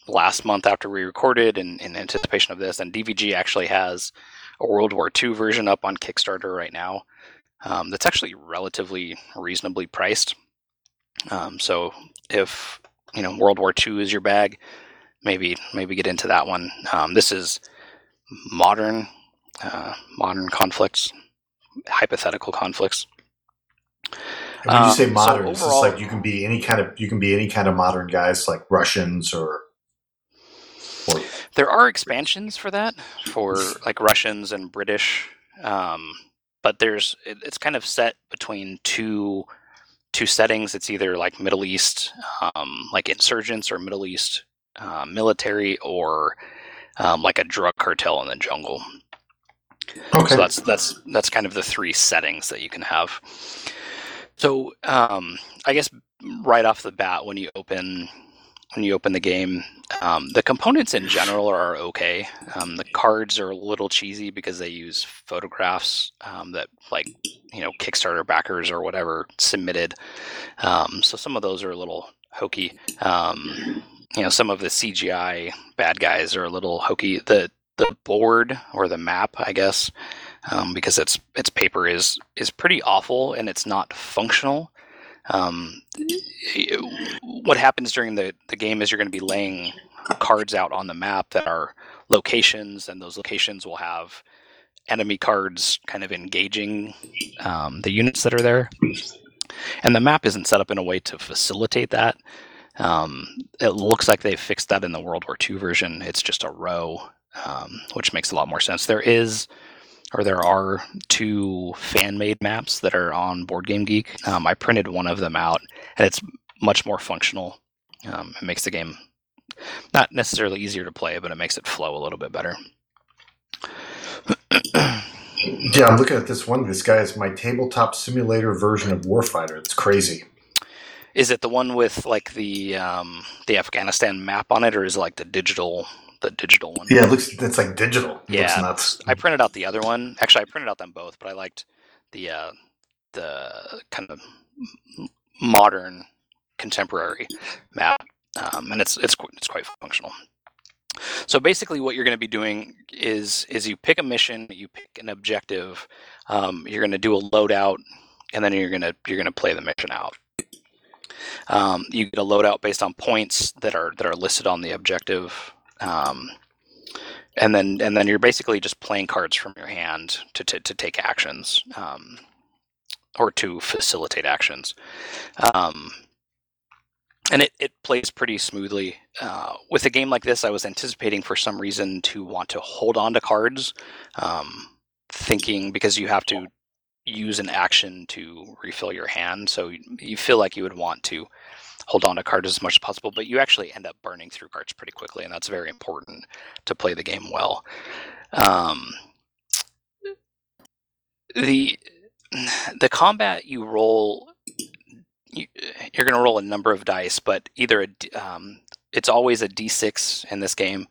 last month after we recorded, and in anticipation of this. And DVG actually has a World War II version up on Kickstarter right now. Um, that's actually relatively reasonably priced. Um, so if you know World War II is your bag, maybe maybe get into that one. Um, this is modern uh, modern conflicts, hypothetical conflicts. And when you Um, say modern, it's just overall- like you can be any kind of you can be any kind of modern guys like Russians or or There are expansions for that for like Russians and British, um, but there's it, it's kind of set between two two settings. It's either like Middle East, um, like insurgents, or Middle East uh, military, or um, like a drug cartel in the jungle. okay. So that's that's that's kind of the three settings that you can have. So um, I guess right off the bat, when you open when you open the game, um, the components in general are okay. Um, the cards are a little cheesy because they use photographs um, that like you know Kickstarter backers or whatever submitted. Um, so some of those are a little hokey. Um, you know, some of the CGI bad guys are a little hokey. The the board or the map, I guess, um, because its its paper is is pretty awful and it's not functional. Um, what happens during the, the game is you're going to be laying cards out on the map that are locations, and those locations will have enemy cards kind of engaging um, the units that are there. And the map isn't set up in a way to facilitate that. Um, it looks like they fixed that in the World War II version. It's just a row, um, which makes a lot more sense. There is, or there are, two fan made maps that are on Board Game Geek. Um, I printed one of them out, and it's much more functional. Um, it makes the game not necessarily easier to play, but it makes it flow a little bit better. <clears throat> yeah, I'm looking at this one. This guy is my tabletop simulator version of Warfighter. It's crazy. Is it the one with like the um, the Afghanistan map on it, or is it like the digital the digital one? Yeah, it looks it's like digital. It Yeah, nuts. I printed out the other one. Actually, I printed out them both, but I liked the uh, the kind of modern, contemporary map, um, and it's it's it's quite functional. So basically, what you're going to be doing is is you pick a mission, you pick an objective, um, you're going to do a loadout, and then you're going to you're going to play the mission out. Um, you get a loadout based on points that are that are listed on the objective. Um, and then and then you're basically just playing cards from your hand to to, to take actions. Um, or to facilitate actions. Um, and it, it plays pretty smoothly. Uh, with a game like this, I was anticipating for some reason to want to hold on to cards, um, thinking because you have to use an action to refill your hand, so you, you feel like you would want to hold on to cards as much as possible, but you actually end up burning through cards pretty quickly, and that's very important to play the game well. Um, the <sighs> the combat you roll you, are going to roll a number of dice, but either a, um, it's always a d6 in this game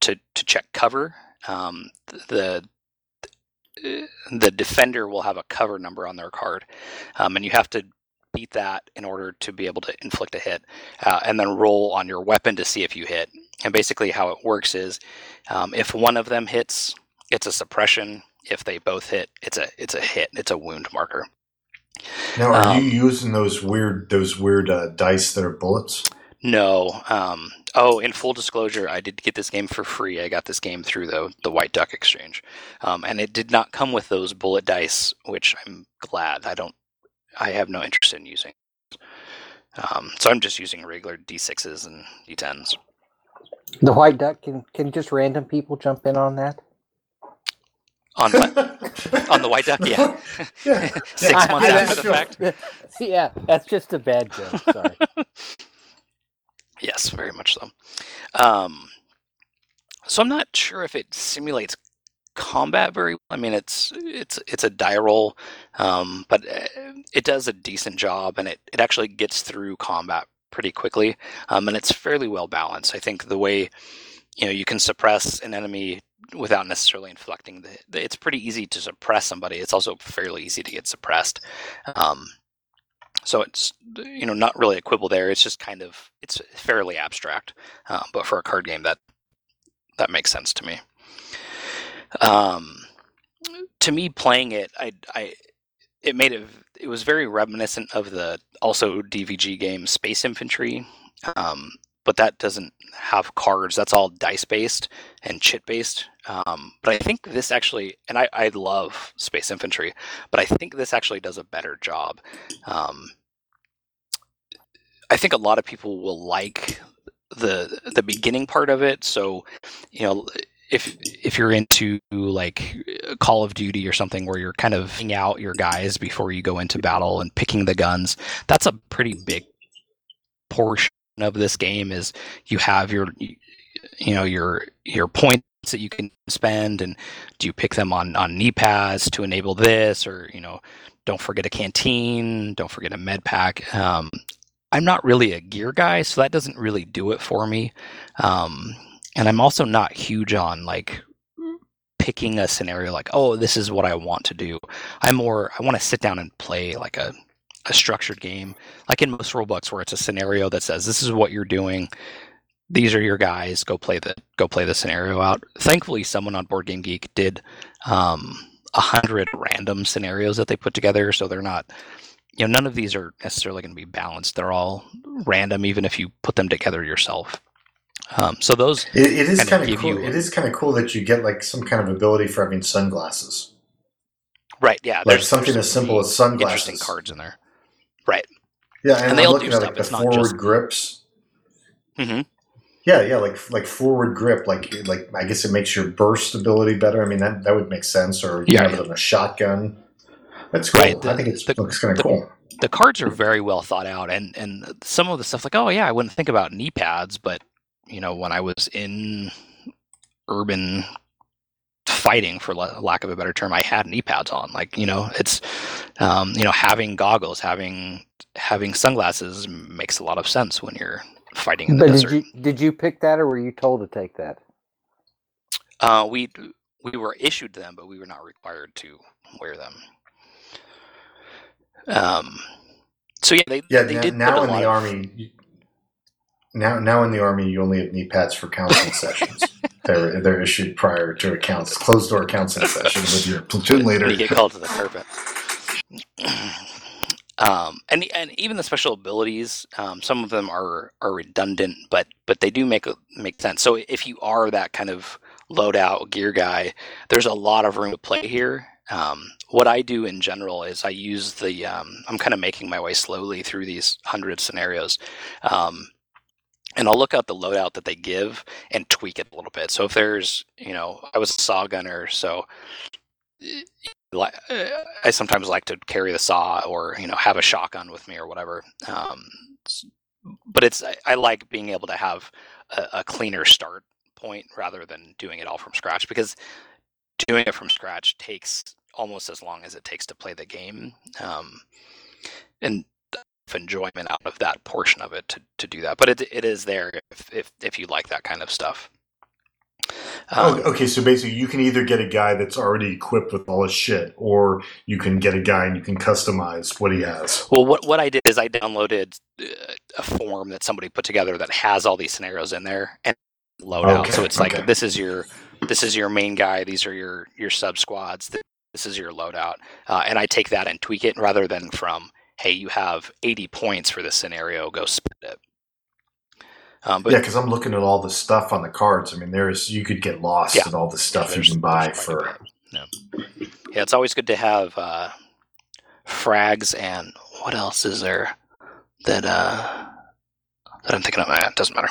to to check cover. Um, the the defender will have a cover number on their card, um, and you have to beat that in order to be able to inflict a hit, uh, and then roll on your weapon to see if you hit. And basically, how it works is, um, if one of them hits, it's a suppression. If they both hit, it's a it's a hit. It's a wound marker. Now, are um, you using those weird those weird uh, dice that are bullets? No. Um, oh, in full disclosure, I did get this game for free. I got this game through the the White Duck Exchange, um, and it did not come with those bullet dice, which I'm glad. I don't. I have no interest in using. Um, so I'm just using regular d6s and d10s. The White Duck can can just random people jump in on that? On what? on the white duck? Yeah. <laughs> yeah. <laughs> Six <laughs> yeah, months I, after the fact. Yeah, that's just a bad joke. Sorry. yes, very much so. Um, so I'm not sure if it simulates combat very well. I mean, it's it's it's a die roll, um, but uh, it does a decent job, and it, it actually gets through combat pretty quickly, um, and it's fairly well balanced. I think the way you know you can suppress an enemy without necessarily inflecting the, it's pretty easy to suppress somebody it's also fairly easy to get suppressed um, so it's you know not really a quibble there it's just kind of it's fairly abstract um, but for a card game that that makes sense to me um, to me playing it i i it made it it was very reminiscent of the also dvg game space infantry um, but that doesn't have cards. That's all dice based and chit based. Um, but I think this actually, and I, I love Space Infantry, but I think this actually does a better job. Um, I think a lot of people will like the the beginning part of it. So, you know, if if you're into like Call of Duty or something where you're kind of out your guys before you go into battle and picking the guns, that's a pretty big portion of this game is you have your you know your your points that you can spend and do you pick them on on knee pads to enable this or you know don't forget a canteen don't forget a med pack. Um, i'm not really a gear guy so that doesn't really do it for me. Um, and i'm also not huge on like picking a scenario like oh this is what i want to do i'm more i want to sit down and play like a a structured game, like in most rulebooks, where it's a scenario that says this is what you're doing. These are your guys. Go play the go play the scenario out. Thankfully, someone on Board Game Geek did um, a hundred random scenarios that they put together, so they're not. You know, none of these are necessarily going to be balanced. They're all random, even if you put them together yourself. Um, so those it, it is kind of cool. You, it is kind of cool that you get like some kind of ability for having sunglasses. Right. Yeah. Like something as simple as sunglasses. Interesting cards in there. Right. Yeah, and, and they I'm all looking do at like the forward just... grips. Mm-hmm. Yeah, yeah, like like forward grip, like like I guess it makes your burst ability better. I mean that that would make sense. Or you yeah, have it on a shotgun. That's cool. Right. The, I think it looks kind of cool. The cards are very well thought out, and and some of the stuff like oh yeah, I wouldn't think about knee pads, but you know when I was in urban fighting for lack of a better term i had knee pads on like you know it's um, you know having goggles having having sunglasses makes a lot of sense when you're fighting in the but desert. did you did you pick that or were you told to take that uh, we we were issued them but we were not required to wear them um, so yeah they, yeah they now, now in the of, army now now in the army you only have knee pads for counseling <laughs> sessions they're they're issued prior to accounts closed door counseling session with your <laughs> platoon leader. you get called to the carpet. <clears throat> Um, and and even the special abilities, um, some of them are are redundant, but but they do make make sense. So if you are that kind of loadout gear guy, there's a lot of room to play here. Um, what I do in general is I use the um, I'm kind of making my way slowly through these hundred scenarios. And I'll look out the loadout that they give and tweak it a little bit. So if there's, you know, I was a saw gunner, so uh, I sometimes like to carry the saw or you know have a shotgun with me or whatever. Um, but it's I like being able to have a, a, cleaner start point rather than doing it all from scratch because doing it from scratch takes almost as long as it takes to play the game. Um, and enjoyment out of that portion of it to, to do that. But it, it is there if, if, if you like that kind of stuff. Oh, um, oh, okay, so basically, you can either get a guy that's already equipped with all his shit, or you can get a guy and you can customize what he has. Well, what what I did is I downloaded uh, a form that somebody put together that has all these scenarios in there and load okay, out. So it's okay. like this is your this is your main guy. These are your your sub squads. This is your loadout, uh, and I take that and tweak it rather than from hey, you have 80 points for this scenario. Go spend it. Um, but, yeah, because I'm looking at all the stuff on the cards. I mean, there's you could get lost yeah, in all the stuff yeah, you can buy for. Yeah. yeah, it's always good to have uh, frags and what else is there that uh, that I'm thinking of? It doesn't matter.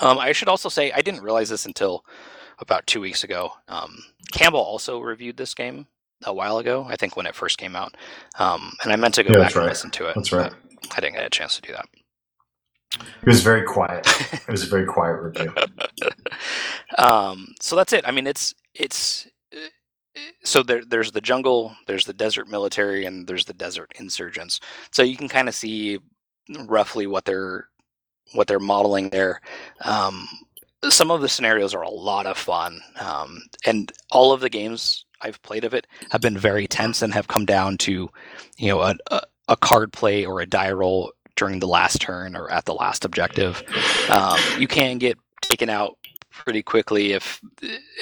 Um, I should also say I didn't realize this until about two weeks ago. Um, Campbell also reviewed this game a while ago. I think when it first came out, um, and I meant to go back right. and listen to it. That's right. I didn't get a chance to do that. It was very quiet. <laughs> it was a very quiet review. <laughs> um, so that's it. I mean, it's it's so there, there's the jungle, there's the desert military, and there's the desert insurgents. So you can kind of see roughly what they're what they're modeling there. Um, some of the scenarios are a lot of fun, um, and all of the games I've played of it have been very tense and have come down to, you know, a, a, a card play or a die roll during the last turn or at the last objective. Um, you can get taken out pretty quickly if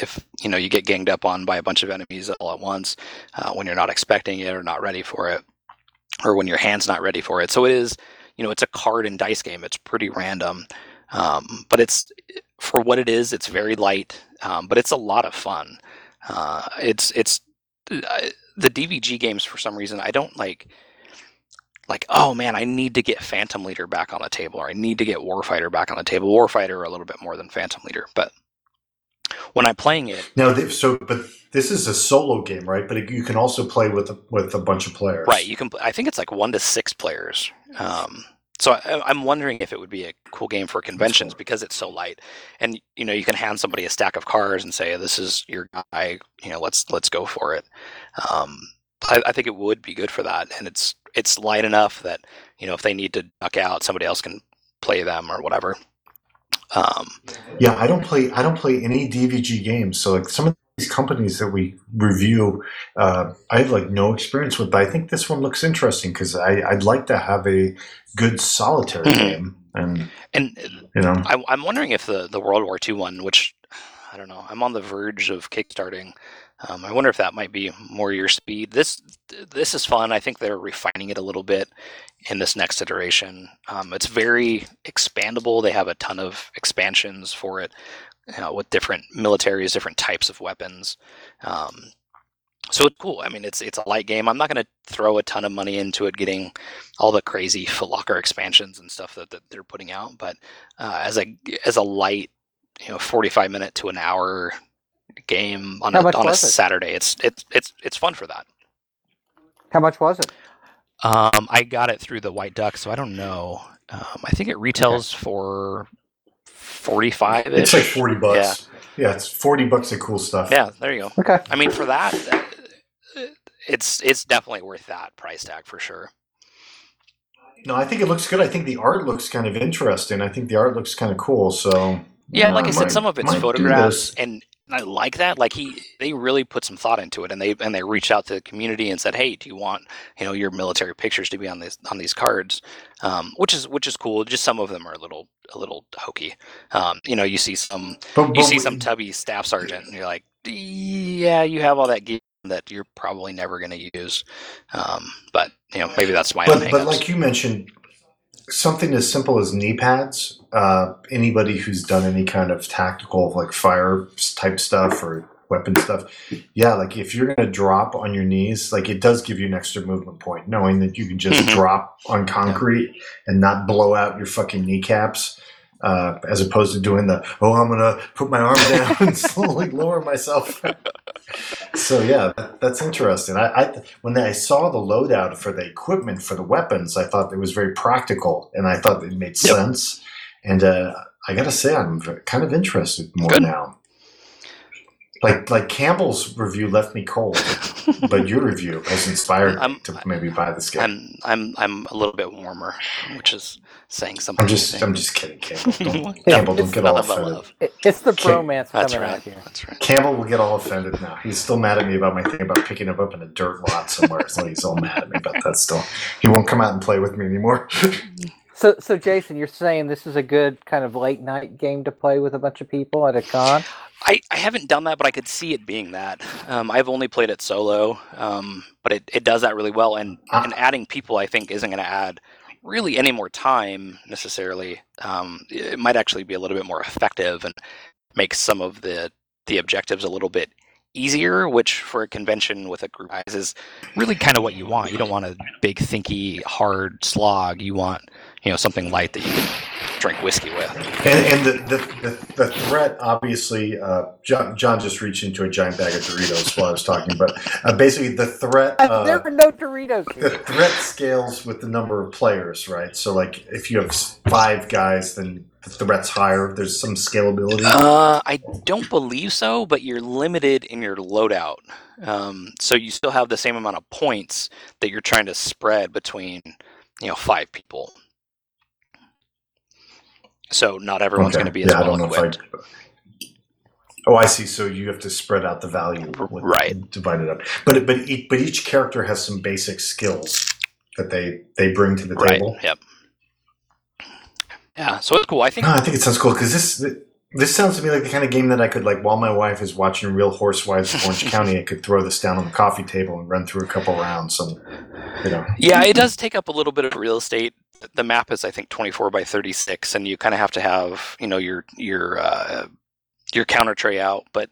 if you know you get ganged up on by a bunch of enemies all at once uh, when you're not expecting it or not ready for it or when your hand's not ready for it. So it is you know it's a card and dice game. It's pretty random um, but it's for what it is it's very light um, but it's a lot of fun uh, it's it's uh, the dvg games for some reason i don't like like, oh man, I need to get Phantom Leader back on the table, or I need to get Warfighter back on the table. Warfighter a little bit more than Phantom Leader, but when I'm playing it, now so but this is a solo game, right? But you can also play with a, with a bunch of players, right? You can. I think it's like one to six players. Um, so I, am wondering if it would be a cool game for conventions because it's so light, and you know you can hand somebody a stack of cards and say, "This is your guy." You know, let's let's go for it. Um, I, I, think it would be good for that, and it's it's light enough that you know if they need to duck out, somebody else can play them or whatever. Um, yeah, I don't play I don't play any DVG games, so like some of these companies that we review, uh, I have like no experience with. But I think this one looks interesting because I'd like to have a good solitary mm-hmm. game, and and you know, I, I'm wondering if the the World War II one, which I don't know, I'm on the verge of kickstarting. Um, I wonder if that might be more your speed. This this is fun. I think they're refining it a little bit in this next iteration. Um, it's very expandable. They have a ton of expansions for it you know, with different militaries, different types of weapons. Um, so it's cool. I mean, it's it's a light game. I'm not going to throw a ton of money into it, getting all the crazy <laughs> Footlocker expansions and stuff that, that they're putting out. But uh, as a as a light, you know, 45 minute to an hour game on How a, on a Saturday. It's it's it's it's fun for that. How much was it? Um, I got it through the White Duck, so I don't know. Um, I think it retails okay. for forty five. It's like forty bucks. Yeah. yeah, it's forty bucks of cool stuff. Yeah, there you go. Okay. I mean, for that, uh, it's it's definitely worth that price tag for sure. No, I think it looks good. I think the art looks kind of interesting. I think the art looks kind of cool. So yeah, like I, I said, might, some of it's photographs, and I like that. Like he, they really put some thought into it, and they and they reached out to the community and said, "Hey, do you want you know your military pictures to be on this on these cards?" Um, which is which is cool. Just some of them are a little a little hokey. Um, you know, you see some but, but you see some tubby staff sergeant, and you're like, "Yeah, you have all that gear that you're probably never going to use." Um, but you know, maybe that's my but. But like you mentioned, something as simple as knee pads. Uh, anybody who's done any kind of tactical like fire type stuff or weapon stuff. Yeah, like if you're gonna drop on your knees, like it does give you an extra movement point, knowing that you can just Mhm. drop on concrete and not blow out your fucking kneecaps. Uh, as opposed to doing the oh I'm gonna put my arm down and <laughs> slowly lower myself. so yeah, that, that's interesting. I, I when I saw the loadout for the equipment for the weapons, I thought it was very practical, and I thought it made Yep. sense. And uh, I gotta say, I'm kind of interested more Good. now. Like like Campbell's review left me cold, <laughs> but your review has inspired me I'm- to maybe buy this game. I'm I'm I'm a little bit warmer, which is saying something. I'm just think. I'm just kidding, Campbell. Don't, <laughs> Campbell, don't get all offended. love. It, it's the Okay, bromance That's coming right. out here. That's right. Campbell will get all offended now. He's still mad at me about my thing about picking him up in a dirt lot somewhere. so he's all mad at me about that still. He won't come out and play with me anymore. <laughs> So, so Jason, you're saying this is a good kind of late night game to play with a bunch of people at a con? I, I haven't done that, but I could see it being that. Um, I've only played it solo, um, but it, it does that really well. And, Ah. and adding people, I think, isn't going to add really any more time necessarily. Um, it might actually be a little bit more effective and make some of the the objectives a little bit easier, which for a convention with a group is really kind of what you want. You don't want a big, thinky, hard slog. You want you know something light that you can drink whiskey with. And, and the, the, the, the threat, obviously, uh, John, John just reached into a giant bag of Doritos while I was talking, but uh, basically the threat. Uh, there are no Doritos the threat scales with the number of players, right? So, like, if you have five guys, then the threat's higher. There's some scalability. Uh, I don't believe so, but you're limited in your loadout. Um, so you still have the same amount of points that you're trying to spread between, you know, five people. So not everyone's Okay. going to be as yeah, well equipped. Oh, I see. So you have to spread out the value, Right. Divide it up, but but each, but each character has some basic skills that they they bring to the Right. table. Yep. Yeah. So it's cool. I think. No, I think it sounds cool because this this sounds to me like the kind of game that I could like while my wife is watching Real Housewives of Orange <laughs> County, I could throw this down on the coffee table and run through a couple rounds and you know. Yeah, it does take up a little bit of real estate. The map is, I think, 24 by 36, and you kind of have to have, you know, your your uh, your counter tray out. But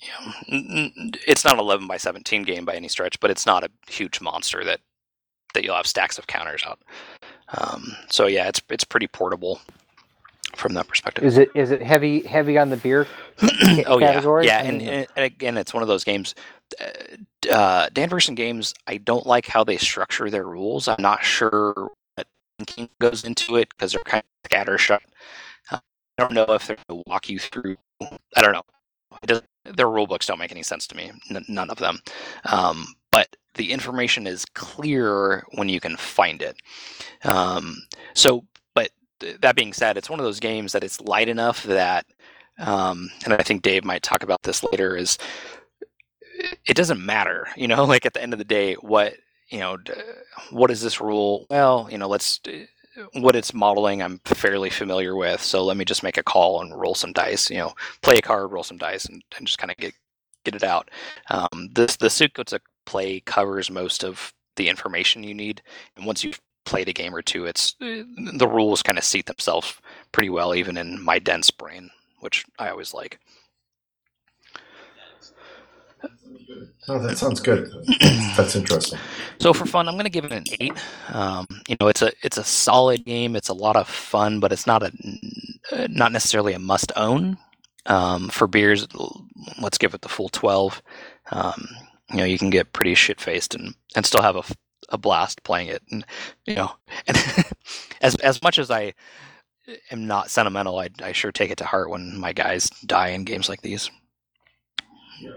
you know, it's not an 11 by 17 game by any stretch, but it's not a huge monster that that you'll have stacks of counters out. Um, so yeah, it's it's pretty portable from that perspective. Is it is it heavy heavy on the beer? <clears throat> oh yeah, category? yeah, I and, and, and again, it's one of those games. Uh, uh, Dan Verssen games, I don't like how they structure their rules. I'm not sure thinking goes into it because they're kind of scattershot. Uh, I don't know if they're going to walk you through. I don't know. Their rule books don't make any sense to me. N- none of them. Um, but the information is clear when you can find it. Um, so, but th- that being said, it's one of those games that it's light enough that um, and I think Dave might talk about this later, is it doesn't matter, you know, <laughs> like at the end of the day, what, you know, what is this rule? Well, you know, let's, what it's modeling, I'm fairly familiar with. So let me just make a call and roll some dice, you know, play a card, roll some dice, and, and just kind of get, get it out. Um, this, the sequence of play covers most of the information you need. And once you've played a game or two, it's, the rules kind of seat themselves pretty well, even in my dense brain which I always like. Oh, that sounds good. <clears throat> That's interesting. So for fun, I'm going to give it an eight. Um, you know, it's a it's a solid game. It's a lot of fun, but it's not a not necessarily a must own. Um, for beers, let's give it the full twelve. Um, you know, you can get pretty shit faced and and still have a, a blast playing it. And you know, and <laughs> as as much as I am not sentimental, I I sure take it to heart when my guys die in games like these. Yeah,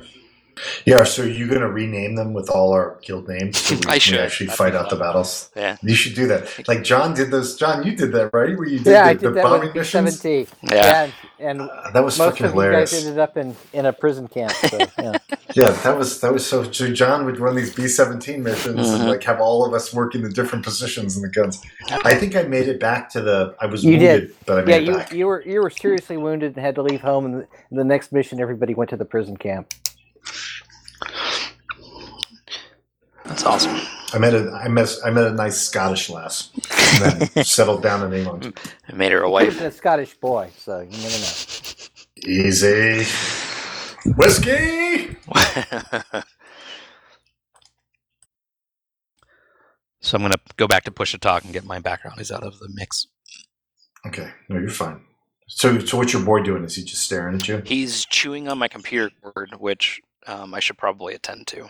so you're going to rename them with all our guild names so we <laughs> I can should. actually That'd fight out the battles. Yeah, You should do that. Like John did those. John, you did that, right? Where you did yeah, the, I the did that bombing with missions. seventeen. yeah. Yeah, and, and Uh, that was most fucking of you hilarious. guys ended up in in a prison camp. So, <laughs> yeah. Yeah, that was that was so. So John would run these B seventeen missions and Mhm. like have all of us working in the different positions in the guns. I think I made it back to the. I was You wounded, did. but I yeah, made it you you were you were seriously wounded and had to leave home. And the, the next mission, everybody went to the prison camp. That's awesome. I met a I met I met a nice Scottish lass, and then <laughs> settled down in England. I made her a wife. was a Scottish boy, so you never know. Easy. Whiskey. <laughs> so I'm gonna go back to push to talk and get my background is out of the mix. Okay, no, you're fine. So, so what's your boy doing? Is he just staring at you? He's chewing on my computer cord, which um, I should probably attend to.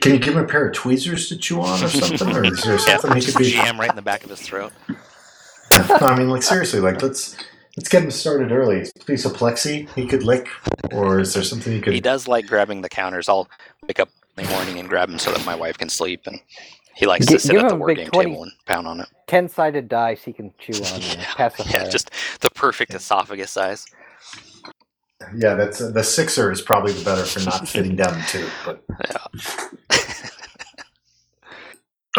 Can you give him a pair of tweezers to chew on or something? or is there <laughs> Yeah, something he could be? jam right in the back of his throat. No, I mean, like seriously, like let's let's get him started early. Piece of plexi he could lick, or is there something he could? He does like grabbing the counters. I'll wake up in the morning and grab him so that my wife can sleep, and he likes Gi- to sit give at the him a war big game 20 table and pound on it. Ten sided dice he can chew on. <laughs> Yeah, Yeah, pacify yeah, just the perfect esophagus size. Yeah, that's the sixer is probably the better for not <laughs> fitting down the tube. But Yeah.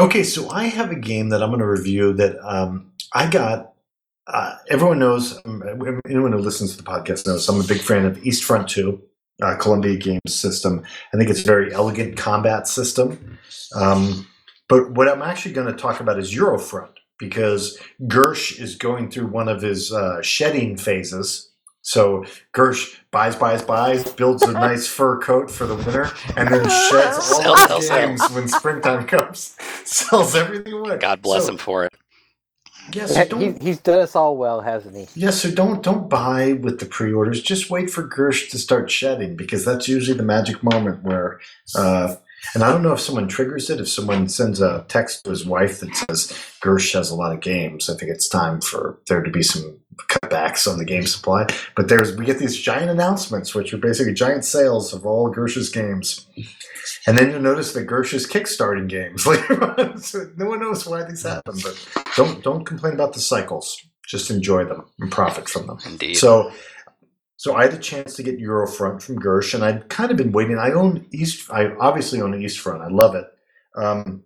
okay, so I have a game that I'm going to review that um, I got. Uh, everyone knows, um, anyone who listens to the podcast knows, I'm a big fan of East Front 2, uh, Columbia Games system. I think it's a very elegant combat system. Um, but what I'm actually going to talk about is Eurofront because Gersh is going through one of his uh, shedding phases. So Gersh buys, buys, buys, builds a nice fur coat for the winter, and then <laughs> sheds all Sell, his sell, sell. games when springtime <laughs> comes. Sells everything away. God bless So, him for it. Yes, Yeah, don't he, he's done us all well, hasn't he? Yes, so don't don't buy with the pre-orders. Just wait for Gersh to start shedding because that's usually the magic moment where. Uh, and I don't know if someone triggers it. If someone sends a text to his wife that says Gersh has a lot of games, I think it's time for there to be some cutbacks on the game supply. But there's we get these giant announcements, which are basically giant sales of all Gersh's games. And then you'll notice that Gersh's kickstarting games <laughs> later on. So no one knows why these happen, but don't don't complain about the cycles. Just enjoy them and profit from them. Indeed. So, so I had a chance to get Eurofront from Gersh, and I'd kind of been waiting. I own East. I obviously own East Front. I love it. Um,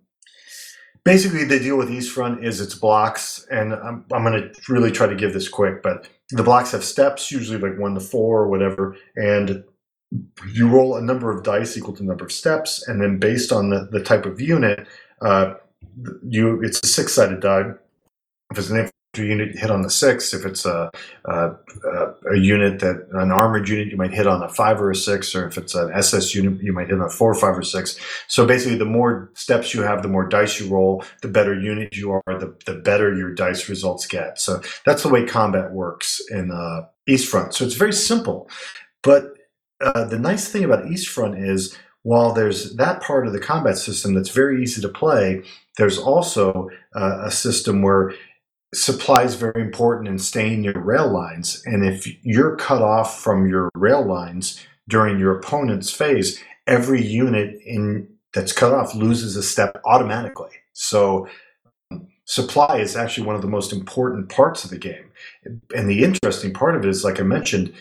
basically, the deal with East Front is it's blocks, and I'm, I'm going to really try to give this quick, but the blocks have steps, usually like one to four or whatever, and you roll a number of dice equal to the number of steps, and then based on the, the type of unit, uh, you it's a six sided die. If it's an unit, hit on the six. If it's a, a, a, unit that an armored unit, you might hit on a five or a six. Or if it's an SS unit, you might hit on a four, five, or six. So basically, the more steps you have, the more dice you roll, the better unit you are, the, the better your dice results get. So that's the way combat works in uh, East Front. So it's very simple, but uh, the nice thing about East Front is while there's that part of the combat system that's very easy to play, there's also uh, a system where supply is very important in staying your rail lines. And if you're cut off from your rail lines during your opponent's phase, every unit in that's cut off loses a step automatically. So um, supply is actually one of the most important parts of the game. And the interesting part of it is, like I mentioned,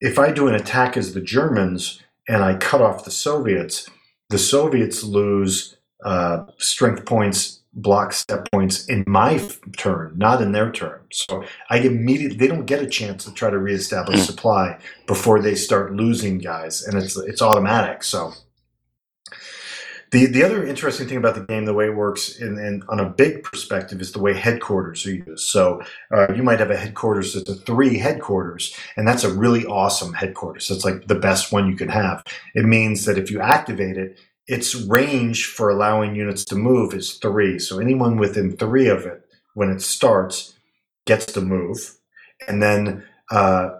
if I do an attack as the Germans and I cut off the Soviets, the Soviets lose uh, strength points, block step points in my turn, not in their turn. So I immediately they don't get a chance to try to reestablish supply before they start losing guys, and it's it's automatic. So. The, the other interesting thing about the game, the way it works in, in on a big perspective, is the way headquarters are used. So uh, you might have a headquarters that's a three headquarters, and that's a really awesome headquarters. That's like the best one you could have. It means that if you activate it, its range for allowing units to move is three. So anyone within three of it, when it starts, gets to move. And then, uh,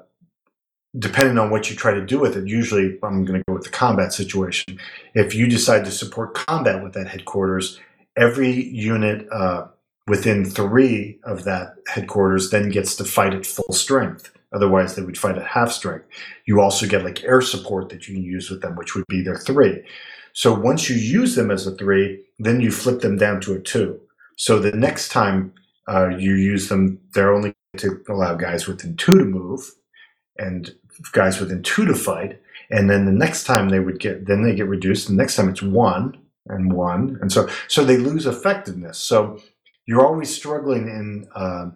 depending on what you try to do with it, usually I'm going to go with the combat situation. If you decide to support combat with that headquarters, every unit uh, within three of that headquarters then gets to fight at full strength. Otherwise, they would fight at half strength. You also get like air support that you can use with them, which would be their three. So once you use them as a three, then you flip them down to a two. So the next time uh, you use them, they're only to allow guys within two to move and guys within two to fight. And then the next time they would get, then they get reduced. The next time it's one and one, and so so they lose effectiveness. So you're always struggling in uh,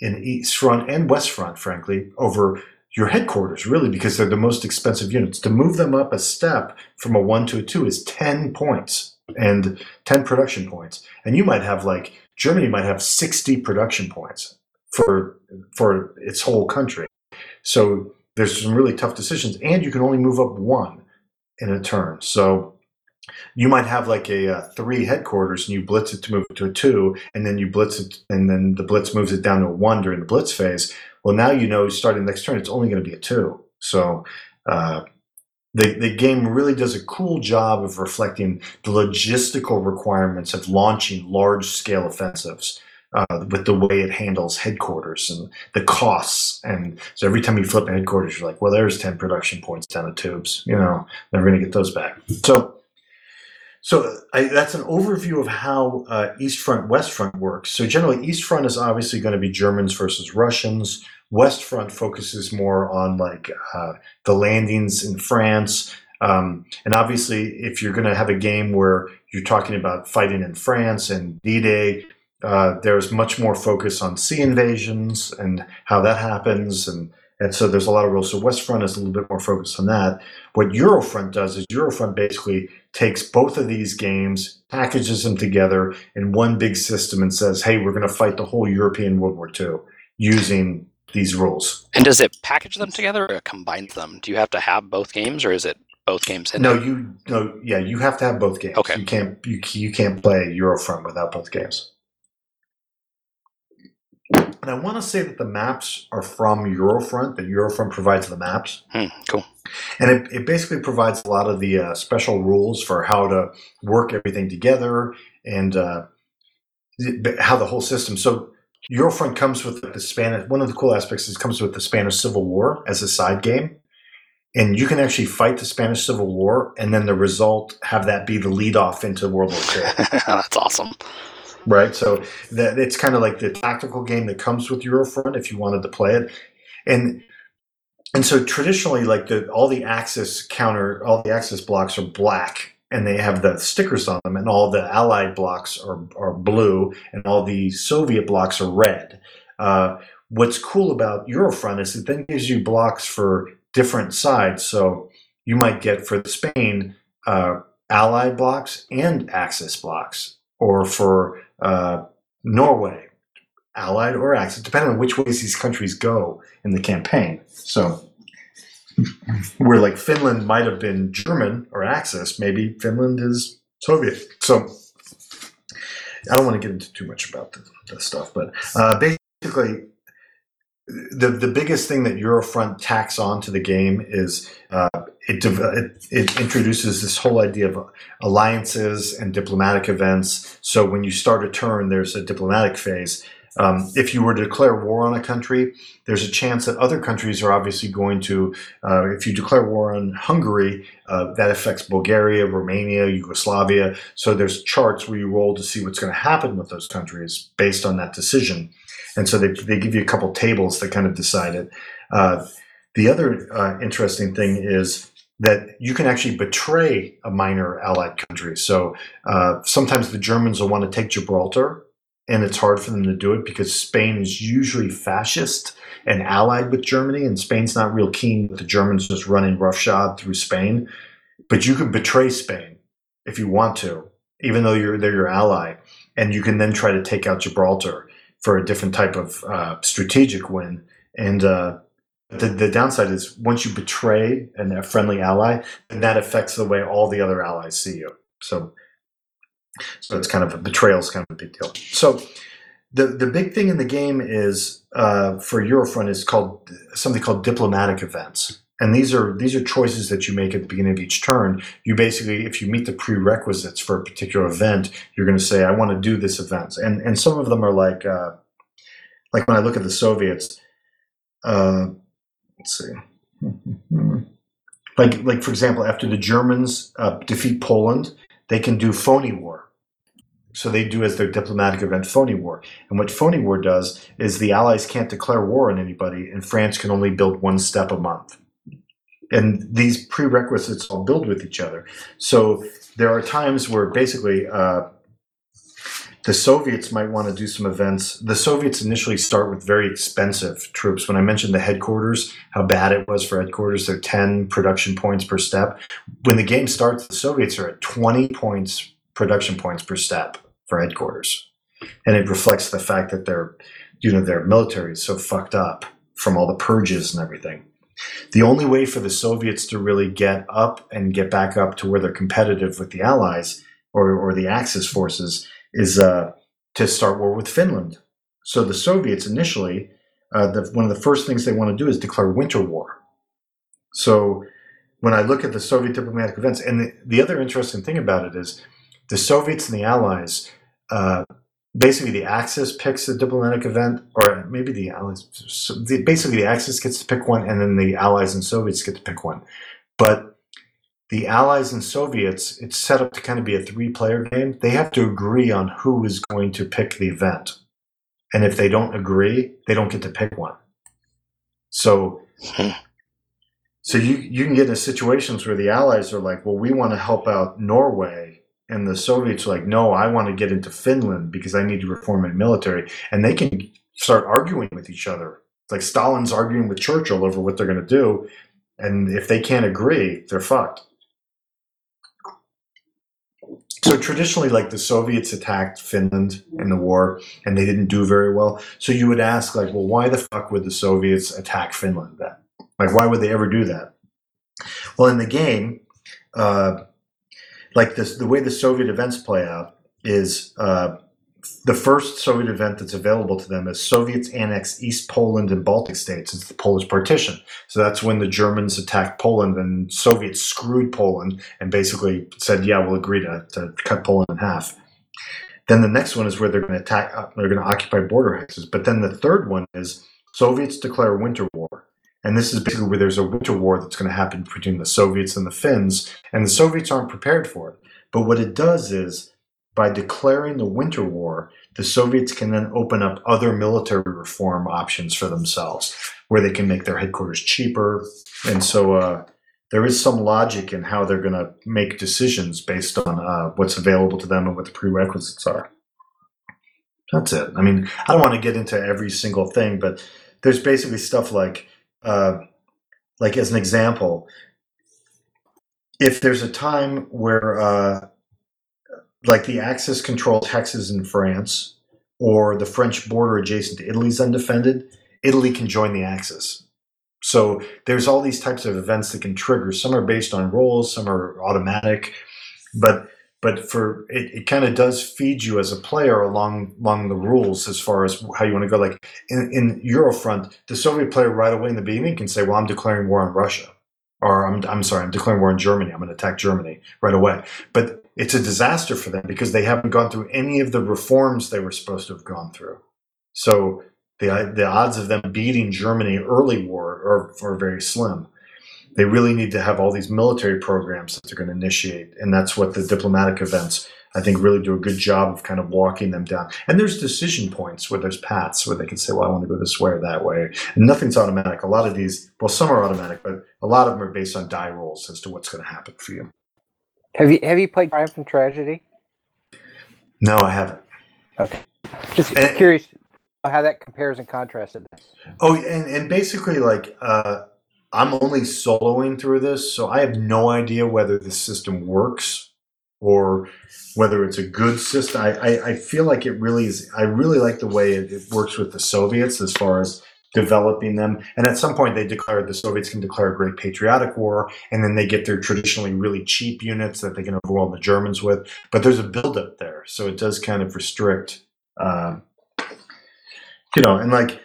in East Front and West Front, frankly, over your headquarters, really, because they're the most expensive units. To move them up a step from a one to a two is 10 points and 10 production points. And you might have like, Germany might have 60 production points for, for its whole country. So there's some really tough decisions, and you can only move up one in a turn. So you might have like a, uh three headquarters, and you blitz it to move it to a two, and then you blitz it, and then the blitz moves it down to a one during the blitz phase. Well, now you know starting next turn, it's only going to be a two. So uh, the the game really does a cool job of reflecting the logistical requirements of launching large scale offensives. Uh, with the way it handles headquarters and the costs, and so every time you flip headquarters, you're like, "Well, there's ten production points down the tubes. You know, never going to get those back." So, so I, that's an overview of how uh, East Front West Front works. So generally, East Front is obviously going to be Germans versus Russians. West Front focuses more on like uh, the landings in France. Um, and obviously, if you're going to have a game where you're talking about fighting in France and D-Day, uh, there's much more focus on sea invasions and how that happens, and and so there's a lot of rules. So West Front is a little bit more focused on that. What Eurofront does is Eurofront basically takes both of these games, packages them together in one big system, and says, "Hey, we're going to fight the whole European World War II using these rules." And does it package them together or combine them? Do you have to have both games, or is it both games in No, there? you no, yeah, you have to have both games. Okay. you can't you you can't play Eurofront without both games. And I want to say that the maps are from Eurofront. That Eurofront provides the maps. Hmm, cool. And it, it basically provides a lot of the uh, special rules for how to work everything together and uh, how the whole system. So Eurofront comes with the Spanish. One of the cool aspects is it comes with the Spanish Civil War as a side game, and you can actually fight the Spanish Civil War, and then the result have that be the lead off into World War II. <laughs> That's awesome. Right? So that it's kind of like the tactical game that comes with Eurofront if you wanted to play it, and and so traditionally, like the all the Axis counter, all the Axis blocks are black, and they have the stickers on them, and all the Allied blocks are are blue, and all the Soviet blocks are red. Uh, what's cool about Eurofront is it then gives you blocks for different sides. So you might get for Spain uh, Allied blocks and Axis blocks, or for uh, Norway, Allied or Axis, depending on which ways these countries go in the campaign. So, where like Finland might have been German or Axis, maybe Finland is Soviet. So, I don't want to get into too much about this, this stuff, but uh, basically, the the biggest thing that Eurofront tacks on to the game is uh, it, it it introduces this whole idea of alliances and diplomatic events. So when you start a turn, there's a diplomatic phase. Um, if you were to declare war on a country, there's a chance that other countries are obviously going to. Uh, if you declare war on Hungary, uh, that affects Bulgaria, Romania, Yugoslavia. So there's charts where you roll to see what's going to happen with those countries based on that decision. And so they, they give you a couple tables that kind of decide it. Uh, the other uh, interesting thing is that you can actually betray a minor allied country. So uh, sometimes the Germans will want to take Gibraltar, and it's hard for them to do it because Spain is usually fascist and allied with Germany, and Spain's not real keen with the Germans just running roughshod through Spain. But you can betray Spain if you want to, even though you're they're your ally, and you can then try to take out Gibraltar for a different type of uh, strategic win. And uh, the, the downside is once you betray an, a friendly ally, then that affects the way all the other allies see you. So, so it's kind of a betrayal is kind of a big deal. So, the the big thing in the game is uh, for Eurofront is called something called diplomatic events. And these are these are choices that you make at the beginning of each turn. You basically, if you meet the prerequisites for a particular event, you're going to say, "I want to do this event." And and some of them are like, uh, like when I look at the Soviets, uh, let's see, <laughs> like like for example, after the Germans uh, defeat Poland, they can do phony war. So they do as their diplomatic event phony war. And what phony war does is the Allies can't declare war on anybody, and France can only build one step a month and these prerequisites all build with each other. So there are times where basically uh, the Soviets might want to do some events. The Soviets initially start with very expensive troops. When I mentioned the headquarters, how bad it was for headquarters, they're 10 production points per step. When the game starts, the Soviets are at 20 points production points per step for headquarters. And it reflects the fact that their, you know, their military is so fucked up from all the purges and everything. The only way for the Soviets to really get up and get back up to where they're competitive with the Allies or, or the Axis forces is uh, to start war with Finland. So the Soviets initially, uh, the, one of the first things they want to do is declare winter war. So when I look at the Soviet diplomatic events, and the, the other interesting thing about it is the Soviets and the Allies, uh, basically the Axis picks the diplomatic event, or maybe the Allies, so the, basically the Axis gets to pick one, and then the Allies and Soviets get to pick one. But the Allies and Soviets, it's set up to kind of be a three player game. They have to agree on who is going to pick the event. And if they don't agree, they don't get to pick one. So so you you can get into situations where the allies are like, well, we want to help out Norway, and the Soviets are like, no, I want to get into Finland because I need to reform my military, and they can start arguing with each other. It's like Stalin's arguing with Churchill over what they're going to do, and if they can't agree, they're fucked. So traditionally, like the Soviets attacked Finland in the war, and they didn't do very well. So you would ask, like, well, why the fuck would the Soviets attack Finland then? Like, why would they ever do that? Well, in the game, uh, like this, the way the Soviet events play out is uh, the first Soviet event that's available to them is Soviets annex East Poland and Baltic states. It's the Polish partition. So that's when the Germans attacked Poland and Soviets screwed Poland and basically said, "Yeah, we'll agree to, to cut Poland in half." Then the next one is where they're going to attack. Uh, they're going to occupy border hexes. But then the third one is Soviets declare winter war. And this is basically where there's a winter war that's going to happen between the Soviets and the Finns, and the Soviets aren't prepared for it. But what it does is, by declaring the winter war, the Soviets can then open up other military reform options for themselves, where they can make their headquarters cheaper. And so uh, there is some logic in how they're going to make decisions based on uh, what's available to them and what the prerequisites are. That's it. I mean, I don't want to get into every single thing, but there's basically stuff like uh, like as an example, if there's a time where uh, like the Axis controls hexes in France or the French border adjacent to Italy is undefended, Italy can join the Axis. So there's all these types of events that can trigger. Some are based on rolls, some are automatic, but but for it, it kind of does feed you as a player along along the rules as far as how you want to go. Like in, in Eurofront, the Soviet player right away in the beginning can say, "Well, I'm declaring war on Russia," or "I'm I'm sorry, I'm declaring war on Germany. I'm going to attack Germany right away." But it's a disaster for them because they haven't gone through any of the reforms they were supposed to have gone through. So the the odds of them beating Germany early war are, are very slim they really need to have all these military programs that they're going to initiate. And that's what the diplomatic events, I think, really do a good job of kind of walking them down. And there's decision points where there's paths where they can say, well, I want to go this way or that way. And nothing's automatic. A lot of these, well, some are automatic, but a lot of them are based on die rolls as to what's going to happen for you. Have you have you played Triumph and Tragedy? No, I haven't. Okay. Just And- curious how that compares and contrasts to this. Oh, and, and basically, like, uh, I'm only soloing through this, so I have no idea whether the system works or whether it's a good system. I, I, I feel like it really is. I really like the way it, it works with the Soviets as far as developing them. And at some point, they declared the Soviets can declare a great patriotic war, and then they get their traditionally really cheap units that they can overwhelm the Germans with. But there's a buildup there, so it does kind of restrict. Um, you know, and like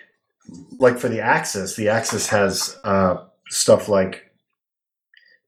like for the Axis, the Axis has uh, stuff like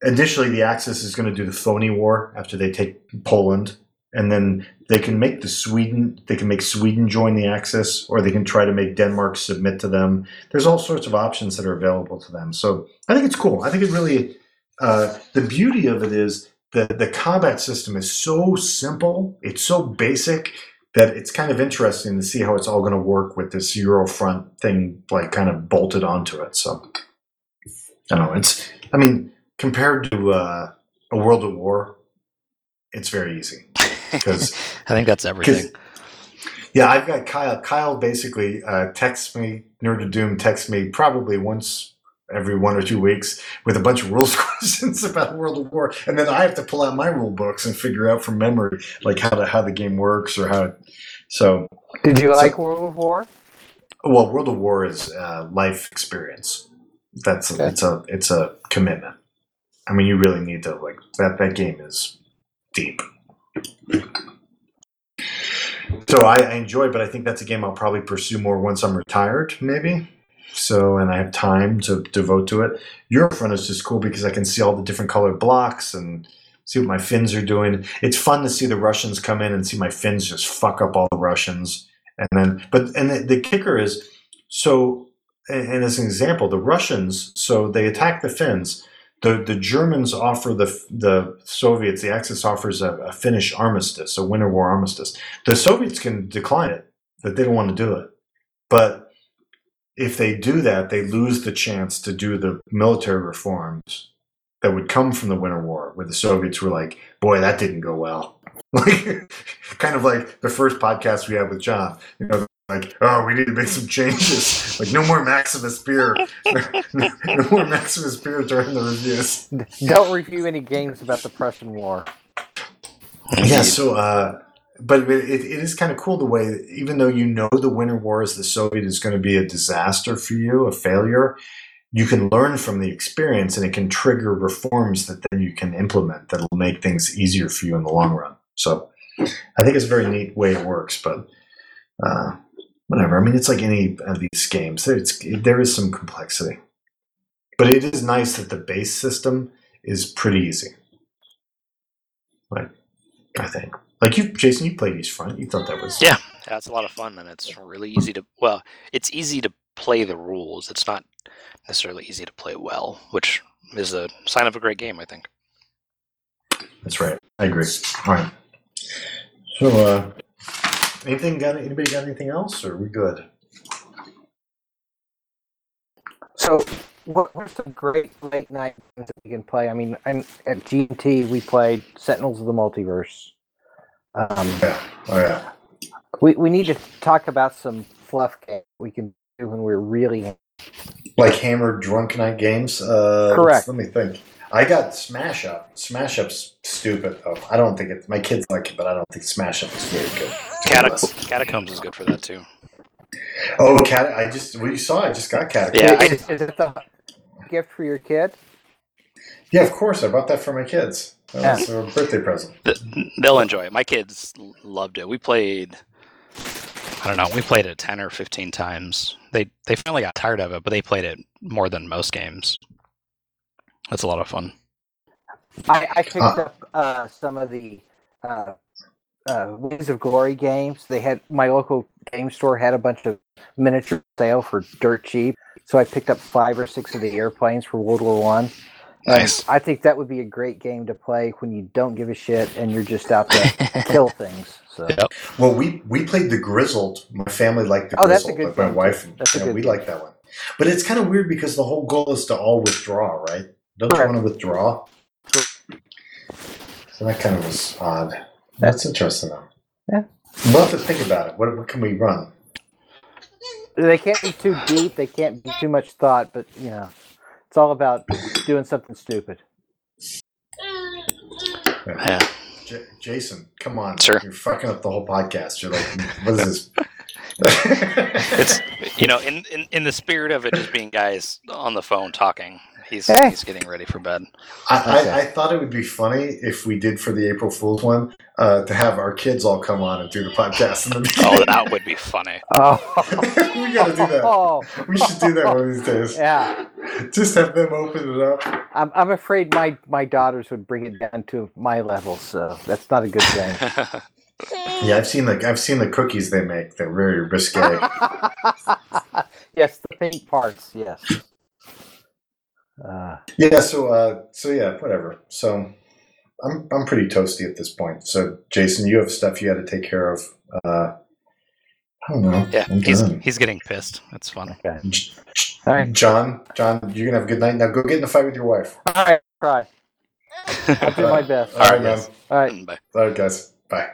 initially the Axis is going to do the phony war after they take Poland, and then they can make the Sweden they can make Sweden join the Axis, or they can try to make Denmark submit to them. There's all sorts of options that are available to them. So I think it's cool. I think it really uh, the beauty of it is that the combat system is so simple. It's so basic that it's kind of interesting to see how it's all going to work with this Eurofront thing, like kind of bolted onto it. So I don't know. It's, I mean, compared to uh, a World of War, it's very easy because <laughs> I think that's everything. yeah, I've got Kyle. Kyle basically uh, texts me, Nerd of Doom texts me probably once every one or two weeks with a bunch of rules <laughs> questions about World of War, and then I have to pull out my rule books and figure out from memory like how to how the game works or how. So, Did you So- like World of War? well, World of War is uh, life experience. That's Okay. it's a it's a commitment. I mean, you really need to like that. That game is deep. So I, I enjoy, but I think that's a game I'll probably pursue more once I'm retired, maybe. So and I have time to devote to it. Eurofront is just cool because I can see all the different colored blocks and see what my Finns are doing. It's fun to see the Russians come in and see my Finns just fuck up all the Russians. And then, but and the, the kicker is so. And as an example, the Russians, so they attack the Finns. The the Germans offer the the Soviets, the Axis offers a, a Finnish armistice, a winter war armistice. The Soviets can decline it, that they don't want to do it. But if they do that, they lose the chance to do the military reforms that would come from the Winter War, where the Soviets were like, "Boy, that didn't go well." <laughs> Like, kind of like the first podcast we had with John. You know, like, "Oh, we need to make some changes. Like, no more Maximus beer. no, <laughs> no more Maximus beer during the reviews." Don't review any games about the Prussian War. Yeah. So, uh, but it, it is kind of cool the way, even though you know the Winter War as the Soviet is going to be a disaster for you, a failure, you can learn from the experience, and it can trigger reforms that then you can implement that'll make things easier for you in the long run. So, I think it's a very neat way it works. But uh, whatever. I mean, it's like any of these games. It's, there is some complexity, but it is nice that the base system is pretty easy. Like, I think. Like you, Jason, you played East Front. You thought that was Yeah. Yeah, it's a lot of fun, and it's really easy to. Well, it's easy to play the rules. It's not necessarily easy to play well, which is a sign of a great game, I think. That's right. I agree. All right. So, uh, anything got anybody got anything else, or are we good? So, what what's some great late night games that we can play? I mean, and at GT we played Sentinels of the Multiverse. Um, Yeah. Oh yeah. we we need to talk about some fluff games we can do when we're really. Like hammered drunk night games. Uh, Correct. Let me think. I got Smash Up. Smash Up's stupid though. I don't think it. My kids like it, but I don't think Smash Up is very good. Catac- Catacombs is good for that too. Oh, cat! I just well, you saw. I just got Catacombs. Yeah, I- is, is it the gift for your kid? Yeah, of course. I bought that for my kids. That Yeah. was a birthday present. Th- They'll enjoy it. My kids l- loved it. We played. I don't know. We played it ten or fifteen times. They they finally got tired of it, but they played it more than most games. That's a lot of fun. I, I picked Uh. up uh, some of the uh, uh, Wings of Glory games. They had my local game store had a bunch of miniature sale for dirt cheap, so I picked up five or six of the airplanes for World War One. And Nice. I think that would be a great game to play when you don't give a shit and you're just out to <laughs> kill things. So Yep. Well, we we played the Grizzled. My family liked the Oh, that's a good like my wife, too. That's a yeah, good we like that one. But it's kind of weird because the whole goal is to all withdraw, right? Don't Correct. you want to withdraw? So that kind of was odd. That's interesting though. Yeah. We'll have to think about it. What, what can we run? they can't be too deep. They can't be too much thought. But you know, it's all about doing something stupid. Yeah. J- Jason, come on. Sure. You're fucking up the whole podcast. You're like, what is this? <laughs> <laughs> It's you know, in, in in the spirit of it just being guys on the phone talking, he's Hey. he's getting ready for bed. I, Okay. I, I thought it would be funny if we did for the April Fool's one uh, to have our kids all come on and do the podcast in the. <laughs> Oh, that would be funny. <laughs> Oh, <laughs> we got to do that. Oh, We should do that one of these days. yeah. Just have them open it up. I'm, I'm afraid my, my daughters would bring it down to my level, so that's not a good thing. Yeah, I've seen the I've seen the cookies they make. They're very risque. yes, the pink parts, yes. Uh, yeah. So uh, so yeah, whatever. So I'm I'm pretty toasty at this point. So Jason, you have stuff you got to take care of. Uh, I don't know. yeah, I'm he's done. he's getting pissed. That's fun. okay. All right. John, John, you're gonna have a good night. Now go get in a fight with your wife. All right, try. <laughs> I'll do my best. All right, man. yes. All right. Bye. All right, guys. Bye.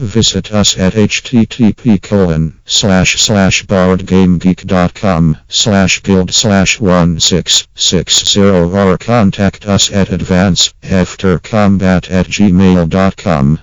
Visit us at http colon slash slash boardgamegeek.com slash guild slash 1660 or contact us at advance after combat at gmail.com.